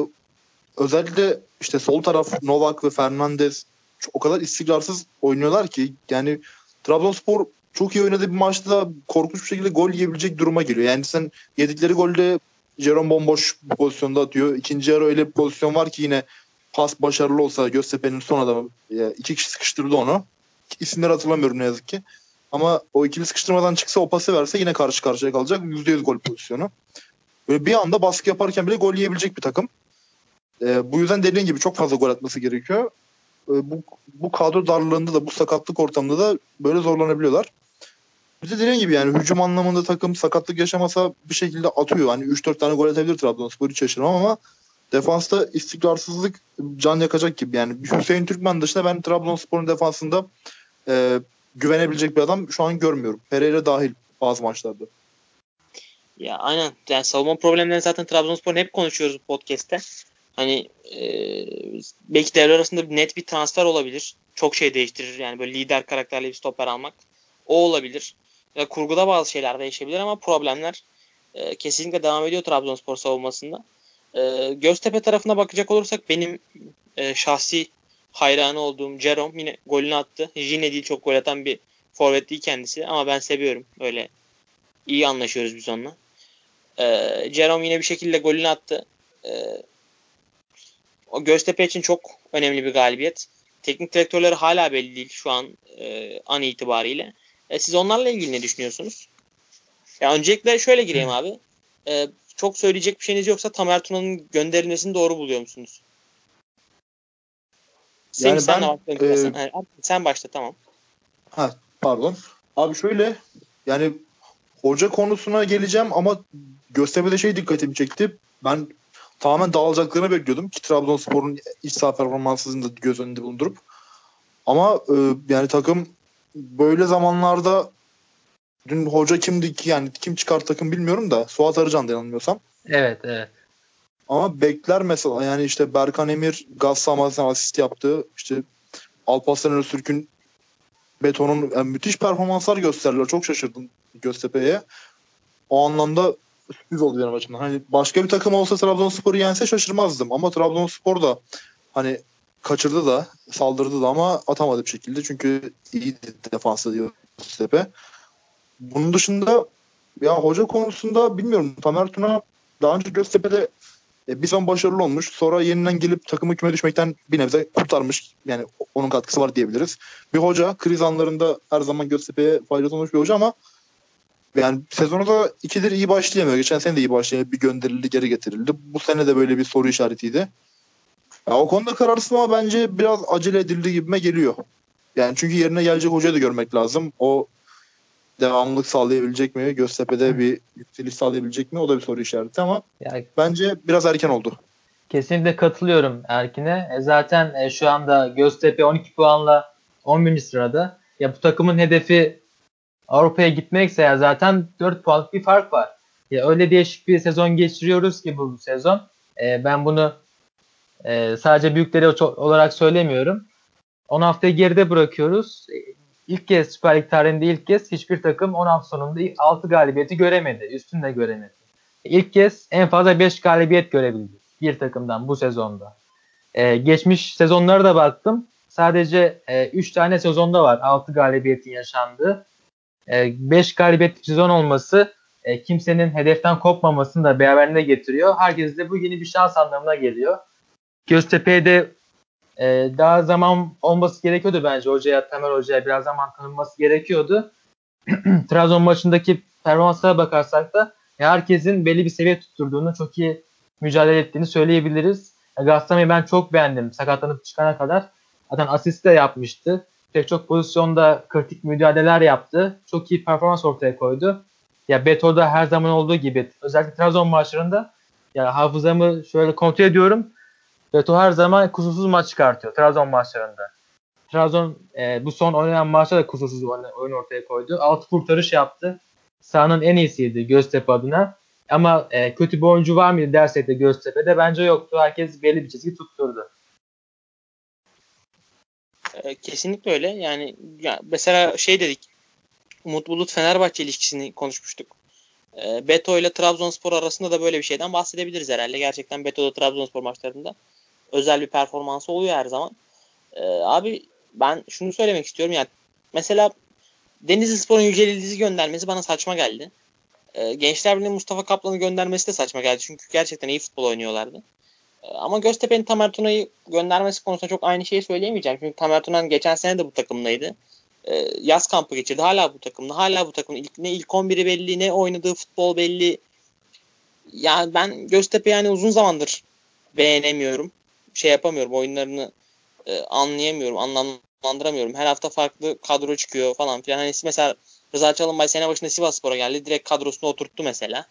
Speaker 3: özellikle işte sol taraf Novak ve Fernandez o kadar istikrarsız oynuyorlar ki yani Trabzonspor çok iyi oynadığı bir maçta korkunç bir şekilde gol yiyebilecek duruma geliyor. Yani sen yedikleri golde Jerome bomboş bir pozisyonda atıyor. İkinci yarı öyle bir pozisyon var ki yine pas başarılı olsa Göztepe'nin son adamı iki kişi sıkıştırdı onu. İsimleri hatırlamıyorum ne yazık ki. Ama o ikili sıkıştırmadan çıksa o pası verse yine karşı karşıya kalacak. %100 gol pozisyonu. Böyle bir anda baskı yaparken bile gol yiyebilecek bir takım. Ee, bu yüzden dediğin gibi çok fazla gol atması gerekiyor. Ee, bu, bu kadro darlığında da bu sakatlık ortamında da böyle zorlanabiliyorlar. Bir de dediğim gibi yani hücum anlamında takım sakatlık yaşamasa bir şekilde atıyor. Hani 3-4 tane gol atabilir Trabzonspor hiç şaşırmam ama defansta istikrarsızlık can yakacak gibi. Yani Hüseyin Türkmen dışında ben Trabzonspor'un defansında e, güvenebilecek bir adam şu an görmüyorum. Pereira dahil bazı maçlarda.
Speaker 1: Ya aynen. Yani savunma problemlerini zaten Trabzonspor'un hep konuşuyoruz bu podcast'te. Hani e, belki devre arasında net bir transfer olabilir. Çok şey değiştirir. Yani böyle lider karakterli bir stoper almak. O olabilir. Ya kurguda bazı şeyler değişebilir ama problemler e, kesinlikle devam ediyor Trabzonspor savunmasında. E, Göztepe tarafına bakacak olursak benim e, şahsi hayranı olduğum Jerome yine golünü attı. Yine değil çok gol atan bir forvet değil kendisi ama ben seviyorum. Öyle iyi anlaşıyoruz biz onunla. E, Jerome yine bir şekilde golünü attı. E, o Göztepe için çok önemli bir galibiyet. Teknik direktörleri hala belli değil şu an e, an itibariyle. E, siz onlarla ilgili ne düşünüyorsunuz? Ya öncelikle şöyle gireyim abi. E, çok söyleyecek bir şeyiniz yoksa Tamer Tuna'nın gönderilmesini doğru buluyor musunuz? Sen, yani sen, ben, e, sen, sen başla tamam.
Speaker 3: Ha, pardon. Abi şöyle yani hoca konusuna geleceğim ama Göztepe'de şey dikkatimi çekti. Ben tamamen dağılacaklarını bekliyordum ki Trabzonspor'un iç saha performansını da göz önünde bulundurup. Ama e, yani takım böyle zamanlarda dün hoca kimdi ki yani kim çıkar takım bilmiyorum da Suat Arıcan yanılmıyorsam.
Speaker 2: Evet evet.
Speaker 3: Ama bekler mesela yani işte Berkan Emir gaz sahasına asist yaptı. İşte Alparslan Öztürk'ün betonun yani müthiş performanslar gösterdiler. Çok şaşırdım Göztepe'ye. O anlamda sürpriz oldu benim açımdan. Hani başka bir takım olsa Trabzonspor'u yense şaşırmazdım. Ama Trabzonspor da hani kaçırdı da saldırdı da ama atamadı bir şekilde. Çünkü iyi defansı Göztepe. Bunun dışında ya hoca konusunda bilmiyorum. Tamer Tuna daha önce Göztepe'de e, bir son başarılı olmuş. Sonra yeniden gelip takımı küme düşmekten bir nebze kurtarmış. Yani onun katkısı var diyebiliriz. Bir hoca kriz anlarında her zaman Göztepe'ye faydası olmuş bir hoca ama yani sezonu da ikidir iyi başlayamıyor. Geçen sene de iyi başlayamıyor. Bir gönderildi geri getirildi. Bu sene de böyle bir soru işaretiydi. Ya o konuda kararsız ama bence biraz acele edildi gibime geliyor. Yani çünkü yerine gelecek hocayı da görmek lazım. O devamlılık sağlayabilecek mi? Göztepe'de bir yükseliş sağlayabilecek mi? O da bir soru işareti ama yani, bence biraz erken oldu.
Speaker 2: Kesinlikle katılıyorum Erkin'e. E zaten e, şu anda Göztepe 12 puanla 11. sırada. Ya bu takımın hedefi Avrupa'ya gitmekse ya zaten 4 puanlık bir fark var. Ya öyle değişik bir sezon geçiriyoruz ki bu sezon. E, ben bunu e, sadece büyükleri olarak söylemiyorum. 10 haftayı geride bırakıyoruz. E, ilk kez Süper Lig tarihinde ilk kez hiçbir takım 10 hafta sonunda 6 galibiyeti göremedi. Üstünü de göremedi. İlk kez en fazla 5 galibiyet görebildi bir takımdan bu sezonda. Ee, geçmiş sezonlara da baktım. Sadece 3 e, tane sezonda var 6 galibiyetin yaşandığı. 5 e, galibiyetli sezon olması e, kimsenin hedeften kopmamasını da beraberinde getiriyor. Herkes de bu yeni bir şans anlamına geliyor. Göztepe'ye de e, daha zaman olması gerekiyordu bence hocaya, Temel Hoca'ya biraz zaman tanınması gerekiyordu. Trabzon maçındaki performanslara bakarsak da herkesin belli bir seviye tutturduğunu, çok iyi mücadele ettiğini söyleyebiliriz. Gastame'yi ben çok beğendim sakatlanıp çıkana kadar. Zaten asist de yapmıştı. Pek çok pozisyonda kritik müdahaleler yaptı. Çok iyi performans ortaya koydu. Ya Beto'da her zaman olduğu gibi özellikle Trabzon maçlarında ya hafızamı şöyle kontrol ediyorum. Beto her zaman kusursuz maç çıkartıyor Trabzon maçlarında. Trabzon e, bu son oynanan maçta da kusursuz oyun ortaya koydu. Altı kurtarış yaptı. Sahanın en iyisiydi Göztepe adına. Ama e, kötü bir oyuncu var mıydı dersek de Göztepe'de bence yoktu. Herkes belli bir çizgi tutturdu.
Speaker 1: E, kesinlikle öyle. Yani ya mesela şey dedik. Umut Bulut Fenerbahçe ilişkisini konuşmuştuk. E, Beto ile Trabzonspor arasında da böyle bir şeyden bahsedebiliriz herhalde. Gerçekten Beto'da Trabzonspor maçlarında özel bir performansı oluyor her zaman. E, abi ben şunu söylemek istiyorum yani mesela Denizli Spor'un Yücel İldiz'i göndermesi bana saçma geldi. E, Gençler Birliği Mustafa Kaplan'ı göndermesi de saçma geldi. Çünkü gerçekten iyi futbol oynuyorlardı. E, ama Göztepe'nin Tamer Tuna'yı göndermesi konusunda çok aynı şeyi söyleyemeyeceğim. Çünkü Tamer Tunan geçen sene de bu takımdaydı. E, yaz kampı geçirdi. Hala bu takımda. Hala bu takımda. İlk, ne ilk 11'i belli ne oynadığı futbol belli. Yani ben Göztepe yani uzun zamandır beğenemiyorum. Şey yapamıyorum. Oyunlarını e, anlayamıyorum. Anlamlandıramıyorum. Her hafta farklı kadro çıkıyor falan filan. Hani mesela Rıza Çalınbay sene başında Sivas Spor'a geldi. Direkt kadrosuna oturttu mesela.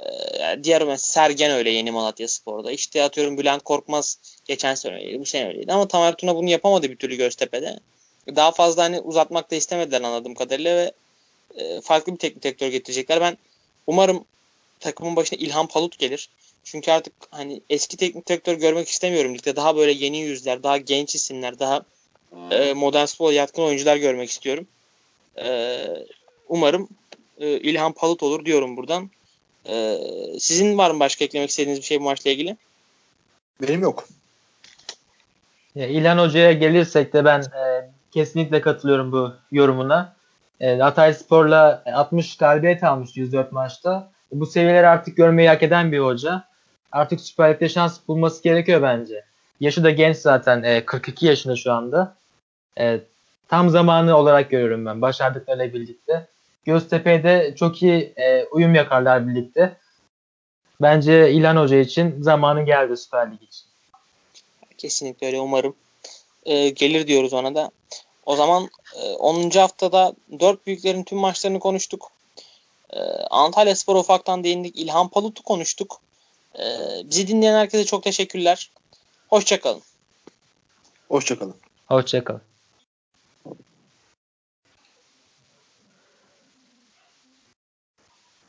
Speaker 1: Ee, diğer mesela Sergen öyle yeni Malatya Spor'da. İşte atıyorum Bülent Korkmaz geçen sene öyleydi. Bu sene öyleydi. Ama Tamer Tuna bunu yapamadı bir türlü Göztepe'de. Daha fazla hani uzatmak da istemediler anladığım kadarıyla ve e, farklı bir teknik direktör getirecekler. Ben umarım takımın başına İlhan Palut gelir. Çünkü artık hani eski teknik direktör görmek istemiyorum ligde. Daha böyle yeni yüzler, daha genç isimler, daha e, modern spor yatkın oyuncular görmek istiyorum. E, umarım e, İlhan Palut olur diyorum buradan. E, sizin var mı başka eklemek istediğiniz bir şey bu maçla ilgili?
Speaker 3: Benim yok.
Speaker 2: Ya, İlhan Hoca'ya gelirsek de ben e, kesinlikle katılıyorum bu yorumuna. E, Hatay Spor'la 60 galibiyet almış 104 maçta. Bu seviyeleri artık görmeyi hak eden bir hoca. Artık Süper Lig'de şans bulması gerekiyor bence. Yaşı da genç zaten. E, 42 yaşında şu anda. E, tam zamanı olarak görüyorum ben. Başardıklarıyla birlikte. Göztepe'de çok iyi e, uyum yakarlar birlikte. Bence İlhan Hoca için zamanı geldi Süper Lig için.
Speaker 1: Kesinlikle öyle umarım. E, gelir diyoruz ona da. O zaman e, 10. haftada 4 büyüklerin tüm maçlarını konuştuk. E, Antalya Spor ufaktan değindik. İlhan Palut'u konuştuk. E, bizi dinleyen herkese çok teşekkürler. Hoşçakalın.
Speaker 3: Hoşçakalın.
Speaker 2: Hoşçakalın.